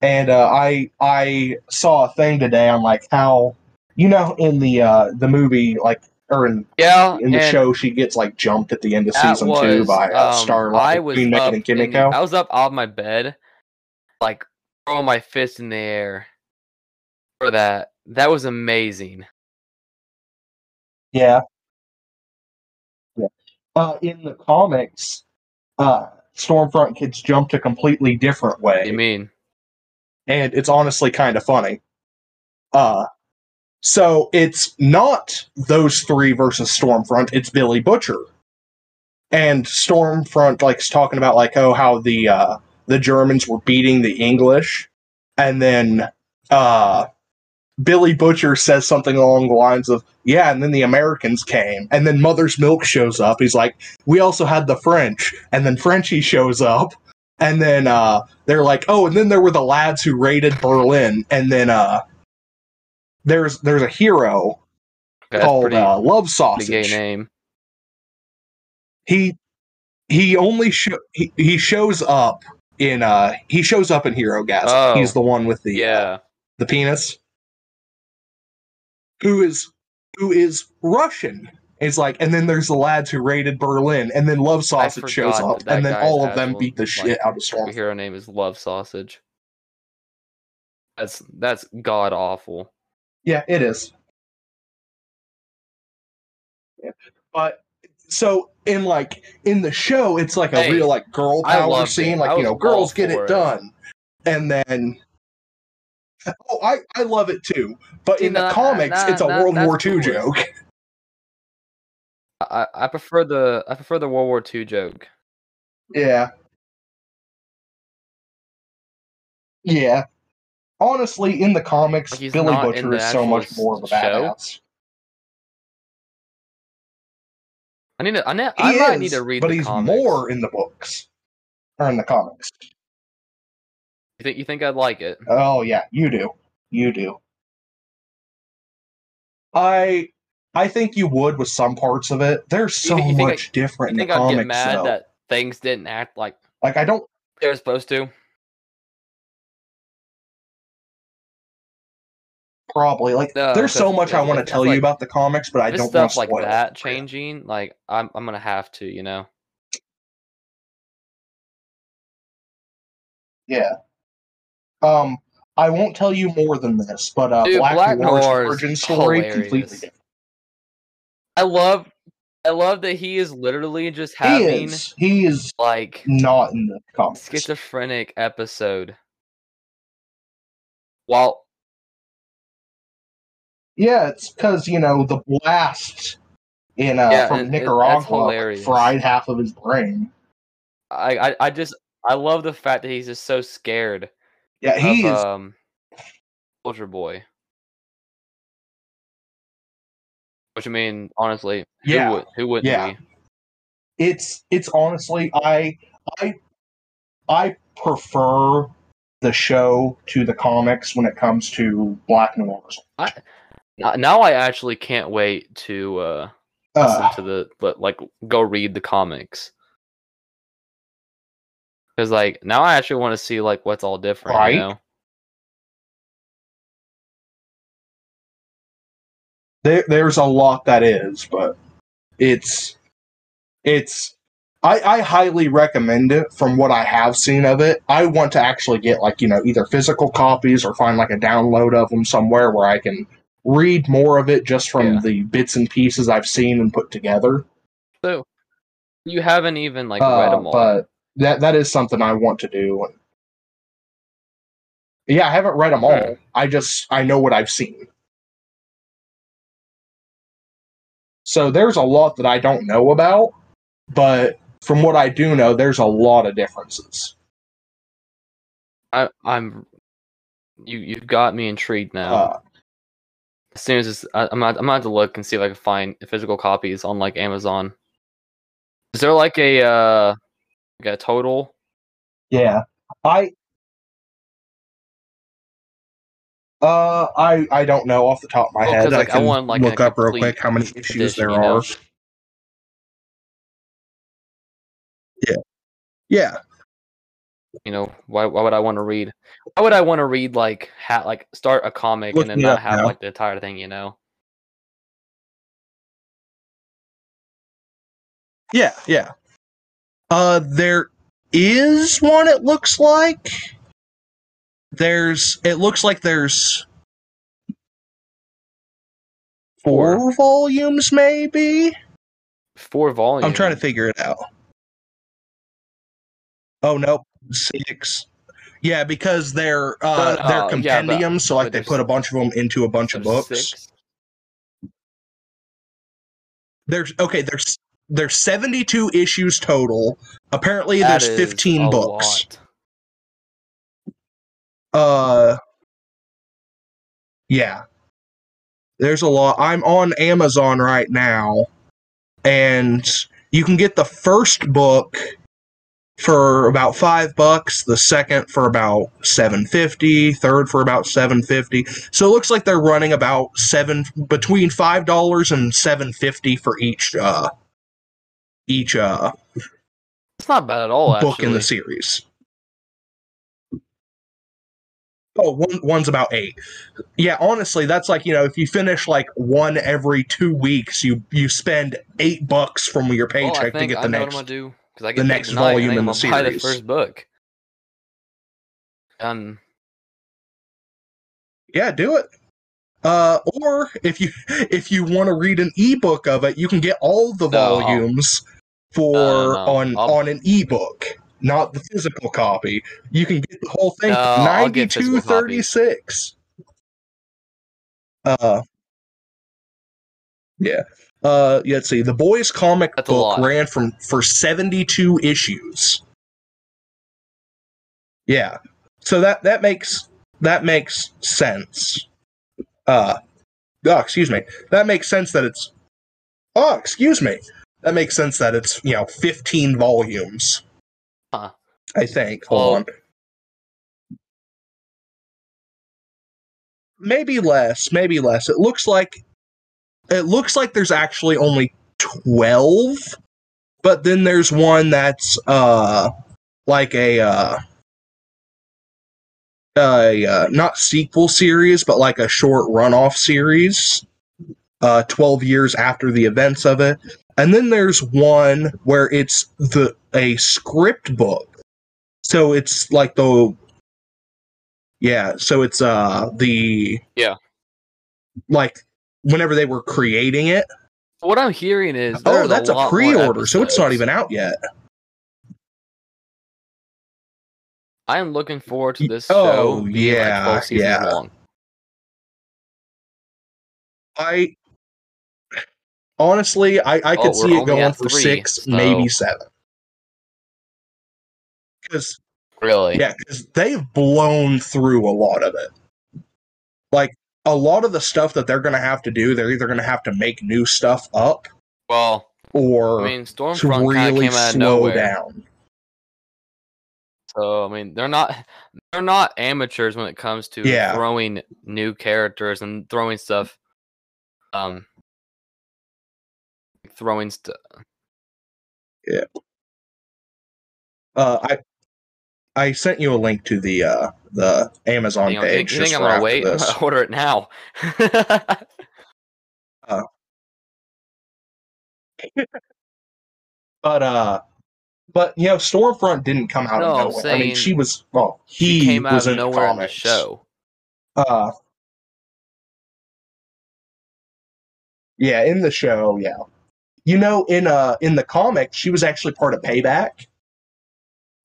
and uh, I I saw a thing today on like how you know in the uh, the movie like or in Yeah, in the show she gets like jumped at the end of season two by uh, um, Starlight, I was Queen up and Kimiko. I was up off my bed, like throwing my fist in the air for that. That was amazing. Yeah. Yeah. Uh, in the comics, uh, Stormfront gets jumped a completely different way. You mean? and it's honestly kind of funny. Uh, so it's not those three versus Stormfront, it's Billy Butcher. And Stormfront likes talking about like oh how the uh the Germans were beating the English and then uh Billy Butcher says something along the lines of, Yeah, and then the Americans came, and then Mother's Milk shows up. He's like, We also had the French, and then Frenchie shows up, and then uh they're like, Oh, and then there were the lads who raided Berlin, and then uh there's there's a hero that's called pretty, uh, Love Sausage. name. He he only sho- he, he shows up in uh he shows up in Herogasm. Oh. He's the one with the uh, Yeah. the penis who is who is Russian. It's like, and then there's the lads who raided Berlin, and then Love Sausage shows up, that that and then all of them beat the like, shit out of Storm. hero name is Love Sausage. That's that's god awful. Yeah, it is. Yeah. But so in like in the show, it's like a Hey, real like girl power scene, it. like you know, girls get it it. done, and then. Oh, I, I love it too, but See, in the comics, it's a World War II cool. joke. I, I prefer the I prefer the World War II joke. Yeah. Yeah. Honestly, in the comics, he's Billy Butcher is so much more of a show? badass. I need to I, need, I might is, need to read but he's comics. more in the books or in the comics. You think you think I'd like it? Oh yeah, you do, you do. I I think you would with some parts of it. There's so think- you think I- much different You in think the I'd comics. get mad though. that things didn't act like Like I don't they were supposed to? probably like. No, there's so much I want to tell it's you about the comics, but I don't want stuff to like spoil it that you. changing, like I'm I'm gonna have to, you know. Yeah. Um, I won't tell you more than this, but uh, Dude, Black, Black Noir's origin story hilarious. completely different. I love I love that he is literally just He having is. He is like not in the comics. schizophrenic episode. While Yeah, it's because you know the blast in uh, Yeah, from it- Nicaragua fried half of his brain. I, I I just I love the fact that he's just so scared Yeah, he of is. um Soldier Boy. Which I mean, honestly, who Yeah, would who wouldn't yeah. be? it's it's honestly I I I prefer the show to the comics when it comes to Black Noirs. Now- Now I actually can't wait to uh listen Uh, to the but like go read the comics. Cause like now I actually want to see like what's all different, Right. you know? there, there's a lot that is, but it's it's I, I highly recommend it from what I have seen of it. I want to actually get like, you know, either physical copies or find like a download of them somewhere where I can read more of it just from Yeah. the bits and pieces I've seen and put together. So you haven't even like read Uh, them all. but that that is something I want to do. Yeah, I haven't read them all. I just I know what I've seen. So there's a lot that I don't know about, but from what I do know, there's a lot of differences. I, I'm you you've got me intrigued now. Uh, as soon as it's, I, I'm not, I'm gonna to look and see if I can find physical copies on like Amazon. Is there like a uh like a total? yeah, I. Uh, I I don't know off the top of my Well, head. like, I can want, like, look up real quick how many issues there you know? are. Yeah, yeah. You know, why why would I want to read? Why would I want to read like ha- like start a comic Looking and then not have now. like the entire thing? You know. Yeah, yeah. Uh, there is one. It looks like there's. It looks like there's four volumes, maybe. Four volumes. I'm trying to figure it out. Oh nope, six. Yeah, because they're uh, No, no, they're yeah, but- compendiums, so like they put a bunch of them into a bunch of books. six? There's okay. There's there's 72 issues total. Apparently, That there's is 15 a books. lot. Uh, yeah. There's a lot. I'm on Amazon right now, and you can get the first book for about five bucks, the second for about seven fifty, third for about seven fifty. So it looks like they're running about seven between five dollars and seven fifty for each uh each uh It's not bad at all. book in the series. Oh, one one's about eight. Yeah, honestly, that's like you know, if you finish like one every two weeks, you you spend eight bucks from your Well, I paycheck to think get I the know next. what I'm gonna do I get paid next tonight. Volume in the buy the series. first book. Um, Yeah, do it. Uh, or if you if you want to read an ebook of it, you can get all the No. volumes for No, no, on I'll- on an ebook, not the physical copy. You can get the whole thing No, for I'll ninety two thirty six. Uh, yeah. Uh, let's see. The boys' comic That's book ran from for seventy two issues. Yeah, so that that makes that makes sense. Uh, oh, excuse me. That makes sense that it's. Oh, excuse me. That makes sense that it's you know fifteen volumes. Huh. I think. Hold Well- on. Maybe less. Maybe less. It looks like. It looks like there's actually only twelve, but then there's one that's uh like a uh a uh, not sequel series, but like a short runoff series. Uh, twelve years after the events of it, and then there's one where it's the a script book. So it's like the yeah. So it's uh the Yeah. like whenever they were creating it. what I'm hearing is Oh, that's a, a, pre-order, so it's not even out yet. I am looking forward to this Oh, show being yeah, like 12 yeah. long. I honestly, I, I could oh, we're see it going for three, six, so- maybe seven. Because Really? yeah, because they've blown through a lot of it. Like a lot of the stuff that they're going to have to do, they're either going to have to make new stuff up Well, or I mean, to Stormfront really came out of slow nowhere. down. So I mean, they're not they're not amateurs when it comes to Yeah. throwing new characters and throwing stuff. Um, throwing stuff. Yeah. Uh, I I sent you a link to the uh, the Amazon You, know, you think, you just think I'm gonna wait? this. Order it now. But uh, But you know, Stormfront didn't come out No, of nowhere. I mean, she was well. He came out was of nowhere in the show. Uh, yeah, in the show, yeah. You know, in uh in the comics, she was actually part of Payback.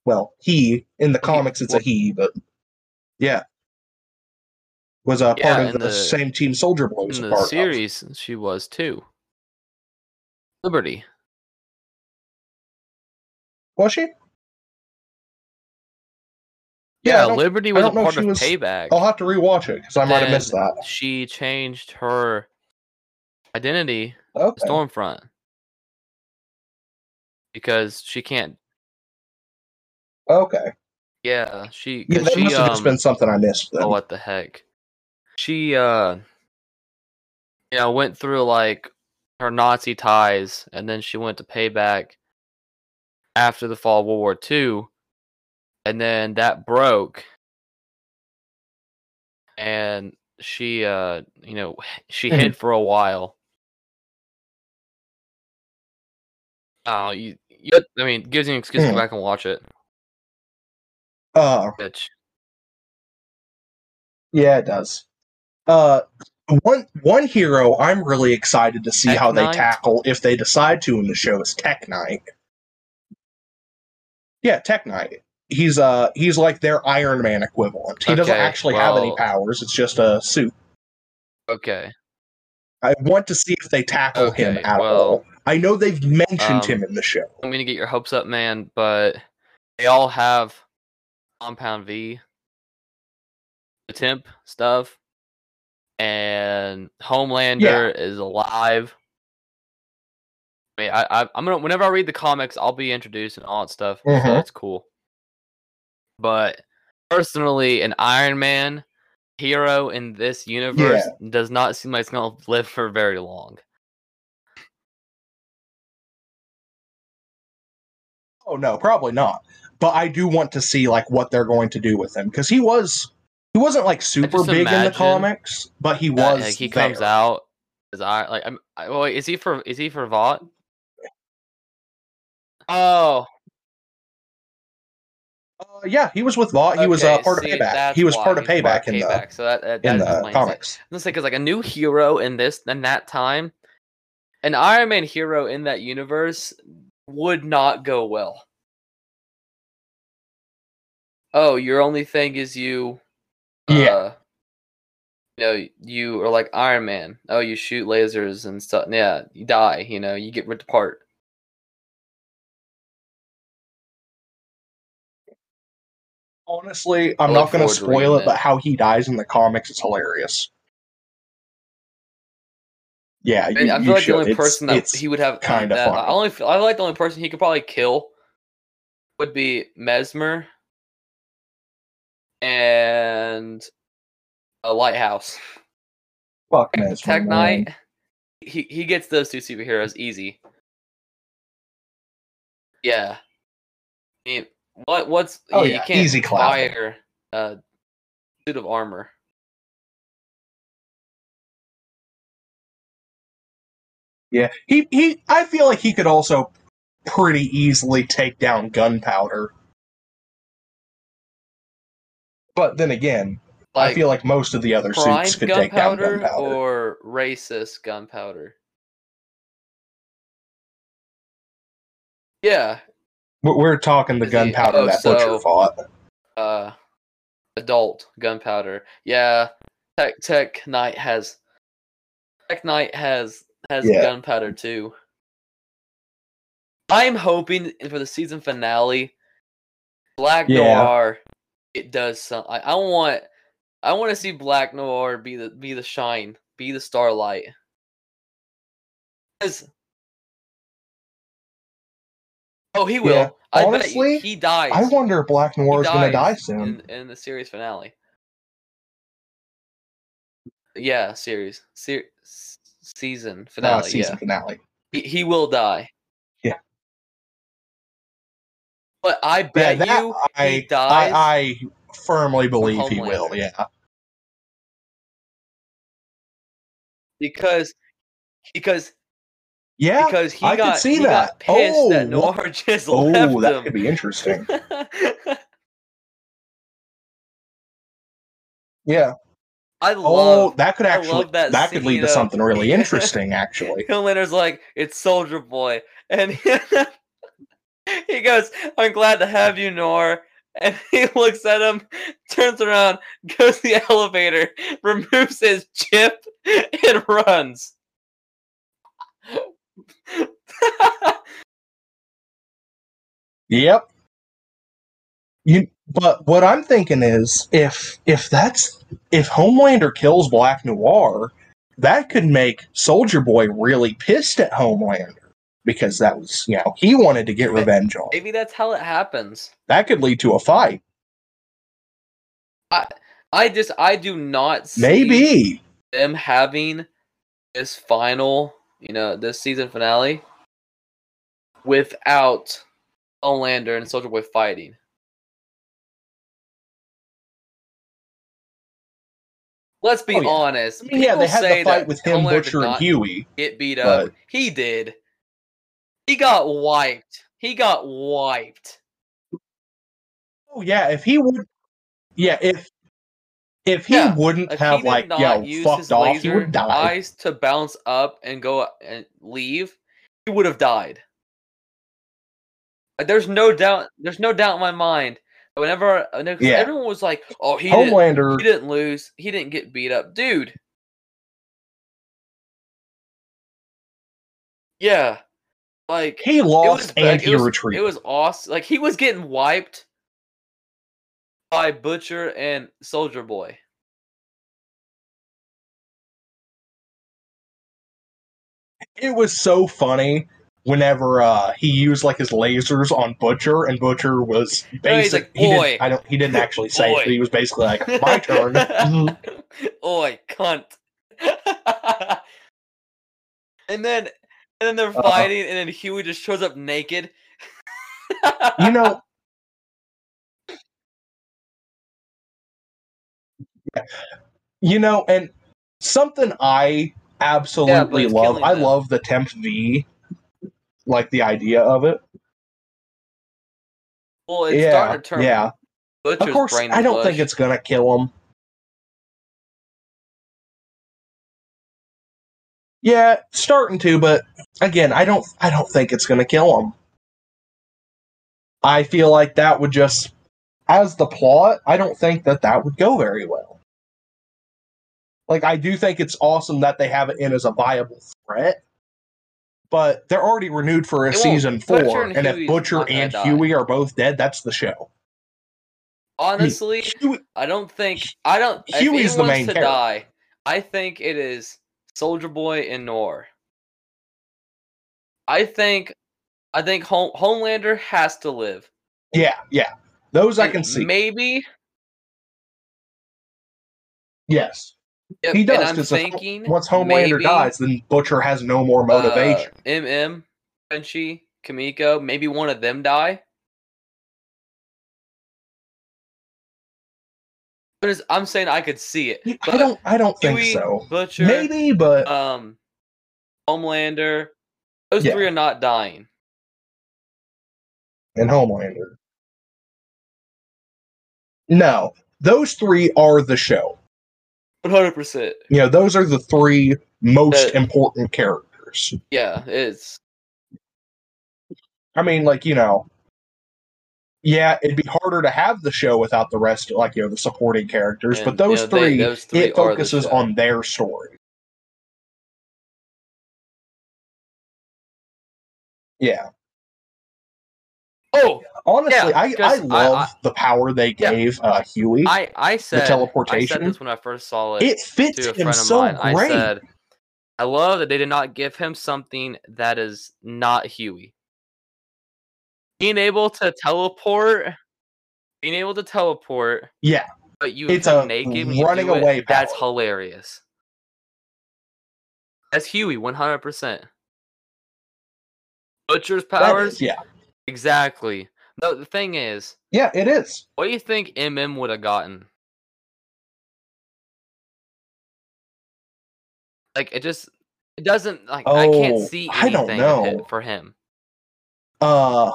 Well, he in the comics, it's a he, but yeah, was a Yeah, part of the, the- same team Soldier Boy was In the part of. series, she was too. Liberty. Was she? Yeah, don't- Liberty was a don't know if part of was- Payback. I'll have to rewatch it because I might have missed that. She changed her identity to Okay. Stormfront because she can't. Okay. Yeah, she. Yeah, that she must have just um, been something I missed. Then. Oh, what the heck? She, uh, you know, went through like her Nazi ties, and then she went to payback after the fall of World War II, and then that broke, and she, uh, you know, she hid for a while. Oh, you, you, I mean, gives you an excuse to go back and watch it, Uh, bitch. yeah, it does. Uh, one one hero I'm really excited to see Tech how they tackle if they decide to in the show is Tech Knight. Yeah, Tech Knight. He's uh he's like their Iron Man equivalent. He doesn't Okay, actually have any powers. It's just a suit. Okay. I want to see if they tackle him at well, all. I know they've mentioned um, him in the show. I'm gonna get your hopes up, man, but they all have Compound V, the temp stuff, and Homelander is alive. I mean, I, I, I'm gonna whenever I read the comics, I'll be introduced and all that stuff, so Mhm. that's cool. But personally, an Iron Man hero in this universe does not seem like it's gonna live for very long. Oh no, probably not. But I do want to see like what they're going to do with him because he was he wasn't like super big in the comics, but he that, was. like, he there. comes out as I like. I'm. I, well, wait, is he for? Is he for Vought? Oh, Uh, yeah, he was with Vought. He was uh, part see, of Payback. He was why part of Payback in Payback. so that, that, the in the explains it. comics. Let's say because like a new hero in this in that time, an Iron Man hero in that universe would not go well. Oh, your only thing is you. Yeah. Uh, you know, you are like Iron Man. Oh, you shoot lasers and stuff. Yeah, you die. You know, you get ripped apart. Honestly, I'm not going to forward to reading spoil it, it. but how he dies in the comics is hilarious. Yeah, I, you, I feel like should. the only It's- person that he would have that, funny. I only f- I like the only person he could probably kill would be Mesmer and a lighthouse. fuck Mesmer, Tech. Knight. He he gets those two superheroes easy. Yeah. I mean, what what's Oh, you yeah, can't easy fire a suit of armor. Yeah, he he. I feel like he could also pretty easily take down Gunpowder. But then again, I feel like most of the other suits could take down Gunpowder. or racist gunpowder. Yeah, We're- talking the Gunpowder oh, that so- Butcher fought. uh, adult gunpowder. Yeah, Tech Tech Knight has Tech Knight has has Yeah. gunpowder too. I'm hoping for the season finale, Black Yeah. Noir. It does some. I, I want. I want to see Black Noir be the be the shine, be the starlight. 'Cause- Oh, he will. Yeah, I honestly, bet he dies. I wonder if Black Noir is going to die soon. in, in the series finale. Yeah, series, season Uh, finale. season yeah, finale. he, he will die. Yeah. but I Yeah, bet that you I, he dies. I I firmly believe he will. Yeah. because because Yeah. because he I could got see he that. got pissed that Oh, Noir just oh, left that could be interesting. Yeah. I love Oh, love that could actually that that, could lead to something really interesting. Actually. Homelander's like, it's Soldier Boy. And he goes, I'm glad to have you, Noir. And he looks at him, turns around, goes to the elevator, removes his chip, and runs. Yep. You but what I'm thinking is if if that's if Homelander kills Black Noir, that could make Soldier Boy really pissed at Homelander because that was, you know, he wanted to get revenge on. Maybe that's how it happens. That could lead to a fight. I just, I do not see Maybe. them having this final, you know, this season finale without Homelander and Soldier Boy fighting. Let's be Oh, yeah. honest. I mean, yeah, they had the fight with him, Homelander did Butcher, and Hughie. Get beat up. but- He did. He got wiped. He got wiped. Oh yeah, if he would Yeah, if if he Yeah, wouldn't If have he like not yo use fucked his off, he laser would die. eyes to bounce up and go and leave, he would have died. Like, there's no doubt. There's no doubt in my mind. Whenever, uh, whenever Yeah. everyone was like, "Oh, he didn't, he didn't lose. He didn't get beat up, dude." Yeah, like he lost was and like, he it was, retreated. It was awesome. Like he was getting wiped by Butcher and Soldier Boy. it was so funny whenever uh he used like his lasers on Butcher and Butcher was No, he's basic like, he didn't I don't he didn't actually say it, but he was basically like my turn. Oi, cunt. and then and then they're Uh-huh. fighting and then Hughie just shows up naked. you know you know and something I absolutely it's love. I them. love the temp V like the idea of it. well, it's yeah. starting to turn yeah. Butcher's Of course I don't think it's going to kill him. Yeah, starting to, but again, I don't I don't think it's going to kill him. I feel like that would just as the plot, I don't think that that would go very well. Like I do think it's awesome that they have it in as a viable threat. But they're already renewed for a season Butcher 4 and and if Butcher and. Hughie are both dead, that's the show. Honestly, Hughie, I don't think I don't. Hughie's the main to character. die. I think it is Soldier Boy and Noir. I think, I think Home, Homelander has to live. yeah, yeah. Those I can see. Maybe Yes. Yep, He does, And I'm 'cause if- thinking Once Homelander maybe, dies, then Butcher has no more motivation. Uh, MM, Frenchie, Kimiko, maybe one of them die. But I'm saying I could see it. I don't I don't think Hughie, so. Butcher, Maybe, but um, Homelander, those Yeah. three are not dying. and Homelander. No. Those three are the show. 100. percent You know, those are the three most That- important characters. Yeah, it's I mean, like, you know, yeah, it'd be harder to have the show without the rest, like, you know, the supporting characters, and, but those you know, they- three, those three it are the focuses on their story. Yeah. Oh, Honestly, Yeah, I, I 'cause I- love I- the power they Yeah. gave uh, Hughie. I I said I teleportation? said this when I first saw it. it fits him so mine. I great. said, I love that they did not give him something that is not Hughie. Being able to teleport, being able to teleport, yeah, but you It's a naked running do it, away That's hilarious. That's Hughie, one hundred percent. Butcher's that is- powers, yeah, exactly. No, the thing is, yeah, it is. what do you think MM would have gotten? Like it just It doesn't like I can't Oh, see I don't anything of it know. for him. Uh,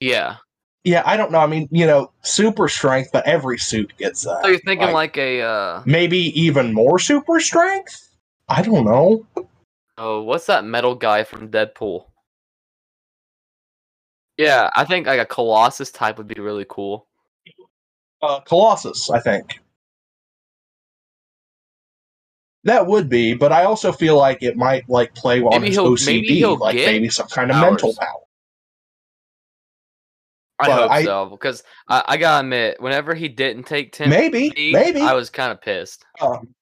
Yeah. yeah, I don't know. I mean, you know, super strength, but every suit gets that. So you're thinking like, a uh maybe even more super strength? I don't know. Oh, what's that metal guy from Deadpool? Yeah, I think like a Colossus type would be really cool. Uh, Colossus, I think. That would be, but I also feel like it might like play on Maybe his OCD, maybe like maybe some kind of mental power. I But hope I- so because I, I gotta admit, whenever he didn't take temp, Maybe, maybe. I was kind of pissed. Um,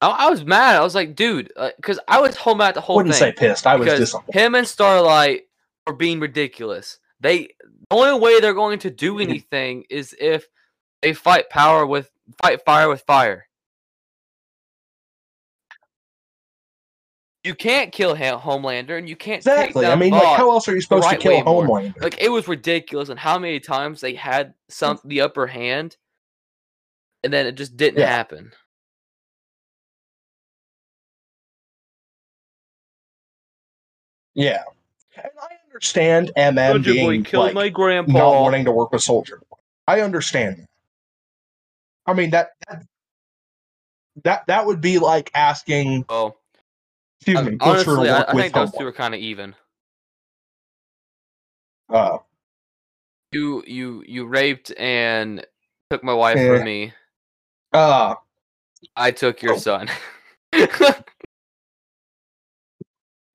I, I was mad. I was like, dude, uh, because I was home at the whole wouldn't say pissed. I was disappointed. him and Starlight are being ridiculous. They the only way they're going to do anything is if they fight power with fight fire with fire. You can't kill Homelander, and you can't Exactly. I mean, like, how else are you supposed right to kill way more. Homelander? Like it was ridiculous, and how many times they had some the upper hand, and then it just didn't Yeah. happen. Yeah, and I understand MM being like, grandpa. not wanting to work with Soldier Boy. I understand that. I mean that that that, that would be like asking. Oh, Excuse me, Butcher to honestly, I, work I with think those two Homeboy. are kind of even. Uh, You you you raped and took my wife Yeah. from me. uh, I took your Oh. son.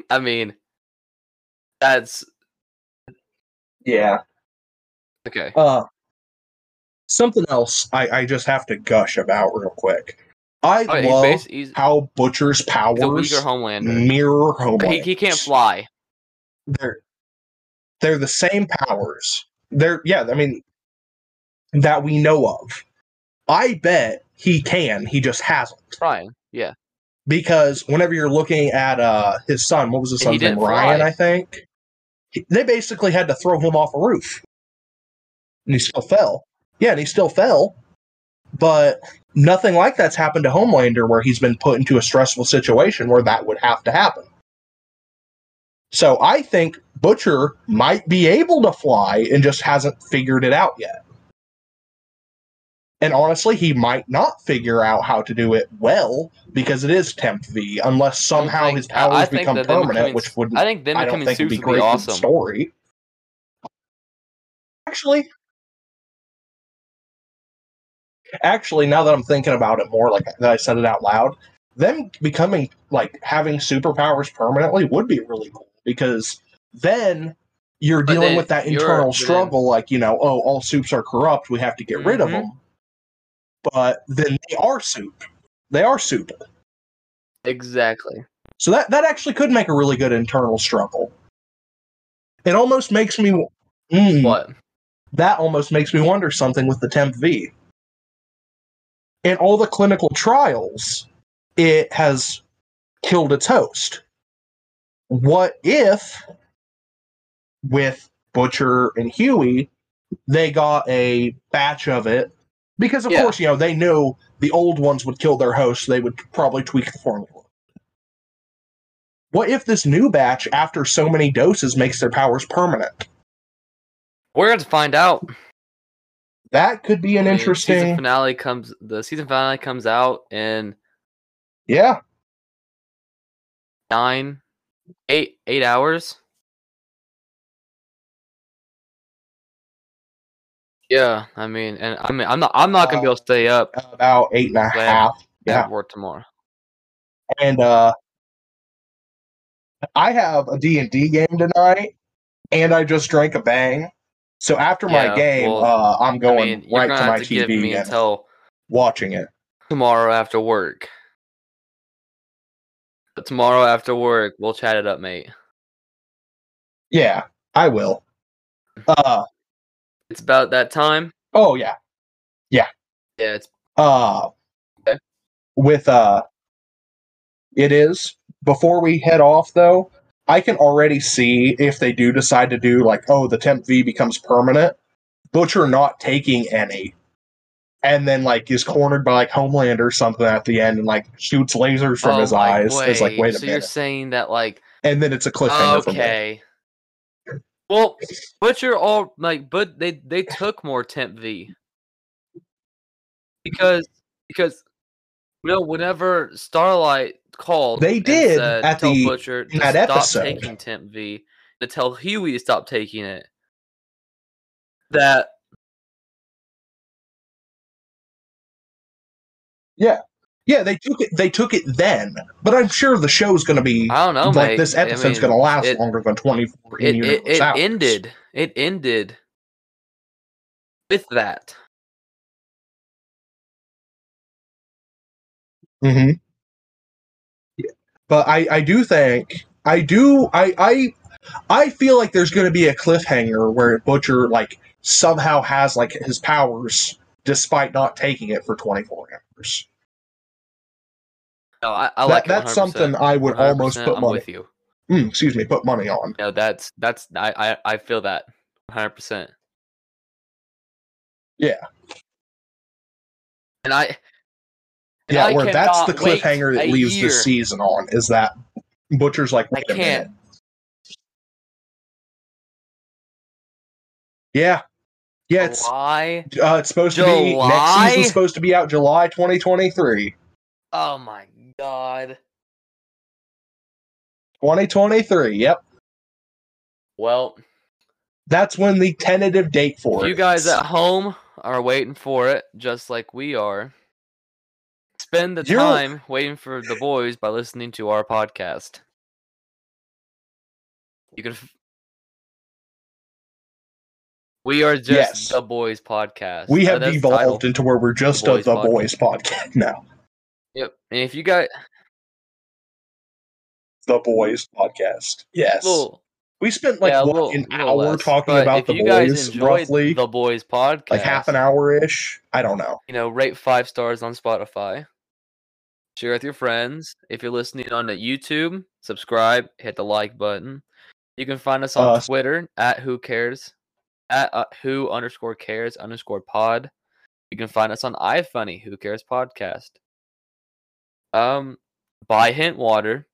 I mean, that's yeah. okay. Uh, something else I, I just have to gush about real quick. I Oh, he's, love bas- he's, how Butcher's he's powers mirror Homelander. He, he can't fly. They're they're the same powers. They're yeah. I mean that we know of. I bet he can. He just hasn't Trying. Yeah. Because whenever you're looking at uh his son, what was his son's name? Ryan, fly. I think. He- They basically had to throw him off a roof, and he still fell. Yeah, and he still fell. But nothing like that's happened to Homelander, where he's been put into a stressful situation where that would have to happen. So I think Butcher might be able to fly and just hasn't figured it out yet. And honestly, he might not figure out how to do it well because it is Temp V, unless somehow think- his powers become permanent, becoming- which wouldn't I think them I don't becoming think would be great awesome. story. Actually, actually, now that I'm thinking about it more, like that I said it out loud, them becoming like having superpowers permanently would be really cool because then you're But dealing then with that internal then- struggle, like you know, oh, all soups are corrupt, we have to get rid of Mhm. them. But then they are soup. They are soup. Exactly. So that that actually could make a really good internal struggle. It almost makes me mm, What? that almost makes me wonder something with the Temp V. In all the clinical trials, it has killed its host. What if, with Butcher and Hughie, they got a batch of it? Because, of Yeah. course, you know, they knew the old ones would kill their host, so they would probably tweak the formula. What if this new batch, after so many doses, makes their powers permanent? We're going to find out. That could be an I mean, interesting. season finale comes. The season finale comes out in Yeah, nine, eight, eight hours. Yeah, I mean, and I mean, I'm not, I'm not gonna be able to stay up about eight and half. Yeah, work tomorrow. and uh, I have a D and D game tonight, and I just drank a bang. So after my game, well, uh, I'm I going mean, right gonna my to TV until watching it. tomorrow after work. But tomorrow after work, we'll chat it up, mate. Yeah, I will. Uh, It's about that time. oh yeah. Yeah, yeah. it's Uh, Okay. with uh, it is. Before we head off, though, I can already see if they do decide to do like, oh, the temp V becomes permanent. Butcher not taking any, and then like is cornered by like Homelander or something at the end, and like shoots lasers from Oh his eyes. It's like, wait a so you're saying that like and then it's a cliffhanger okay. Well, Butcher all like, but they they took more temp V because because you know whenever Starlight called, They did said, at tell the- Butcher to that stop episode. taking temp V, to tell Hughie to stop taking it. That Yeah, they took it. They took it then, but I'm sure the show's going to be I don't know, like mate. this I episode's mean, going to last it- longer than 24 it, it, it ended. It ended with that. hmm Yeah. But I, I do think I do I I I feel like there's going to be a cliffhanger where Butcher like somehow has like his powers despite not taking it for 24 hours. No, I, I That- like that's something I would almost 100%, put I'm money. with you. Mm, excuse me, put money on. No, that's that's I I, I feel that 100. percent Yeah. And I and Yeah, I where that's the cliffhanger that leaves year. this season on is that Butcher's like, I wait a can't. minute. Yeah. Yeah, it's July. uh, it's supposed to be next July? season's supposed to be out July 2023. Oh my god. 2023. Yep. Well, That's when the tentative date for if it. you guys at home are waiting for it, just like we are, spend the You're- time waiting for the boys by listening to our podcast. You can. F- we are just Yes. the boys podcast. we have the title. evolved into where we're just The a Boys the Podcast. boys podcast now. Yep. And if you got The boys podcast. Yes. little, we spent like yeah, what, little, an hour less, talking about if the you boys, roughly the boys podcast, like half an hour ish. I don't know. you know, rate five stars on Spotify. Share with your friends. If you're listening on the YouTube, subscribe, hit the like button. You can find us on Uh, Twitter at who cares, at uh, who underscore cares underscore pod. You can find us on iFunny, who cares podcast. Um, buy hint water.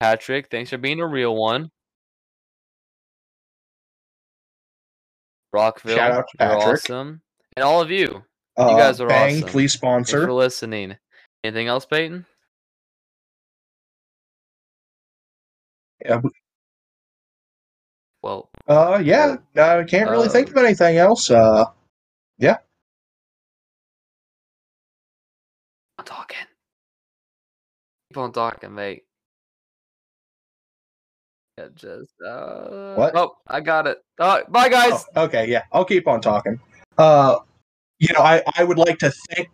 Patrick, thanks for being a real one. Rockville, Shout out you're Patrick. awesome, and all of you. Uh, guys are Bang, awesome. please Thanks sponsor. for listening. Anything else, Payton? Yeah, Well, Uh, yeah, I can't really think Uh, of anything else. Uh, yeah. I'm talking. On talking, mate. Yeah, just uh. What? Oh, I got it. Uh, bye, guys. oh, okay, yeah, I'll keep on talking. Uh, you know, I, I would like to thank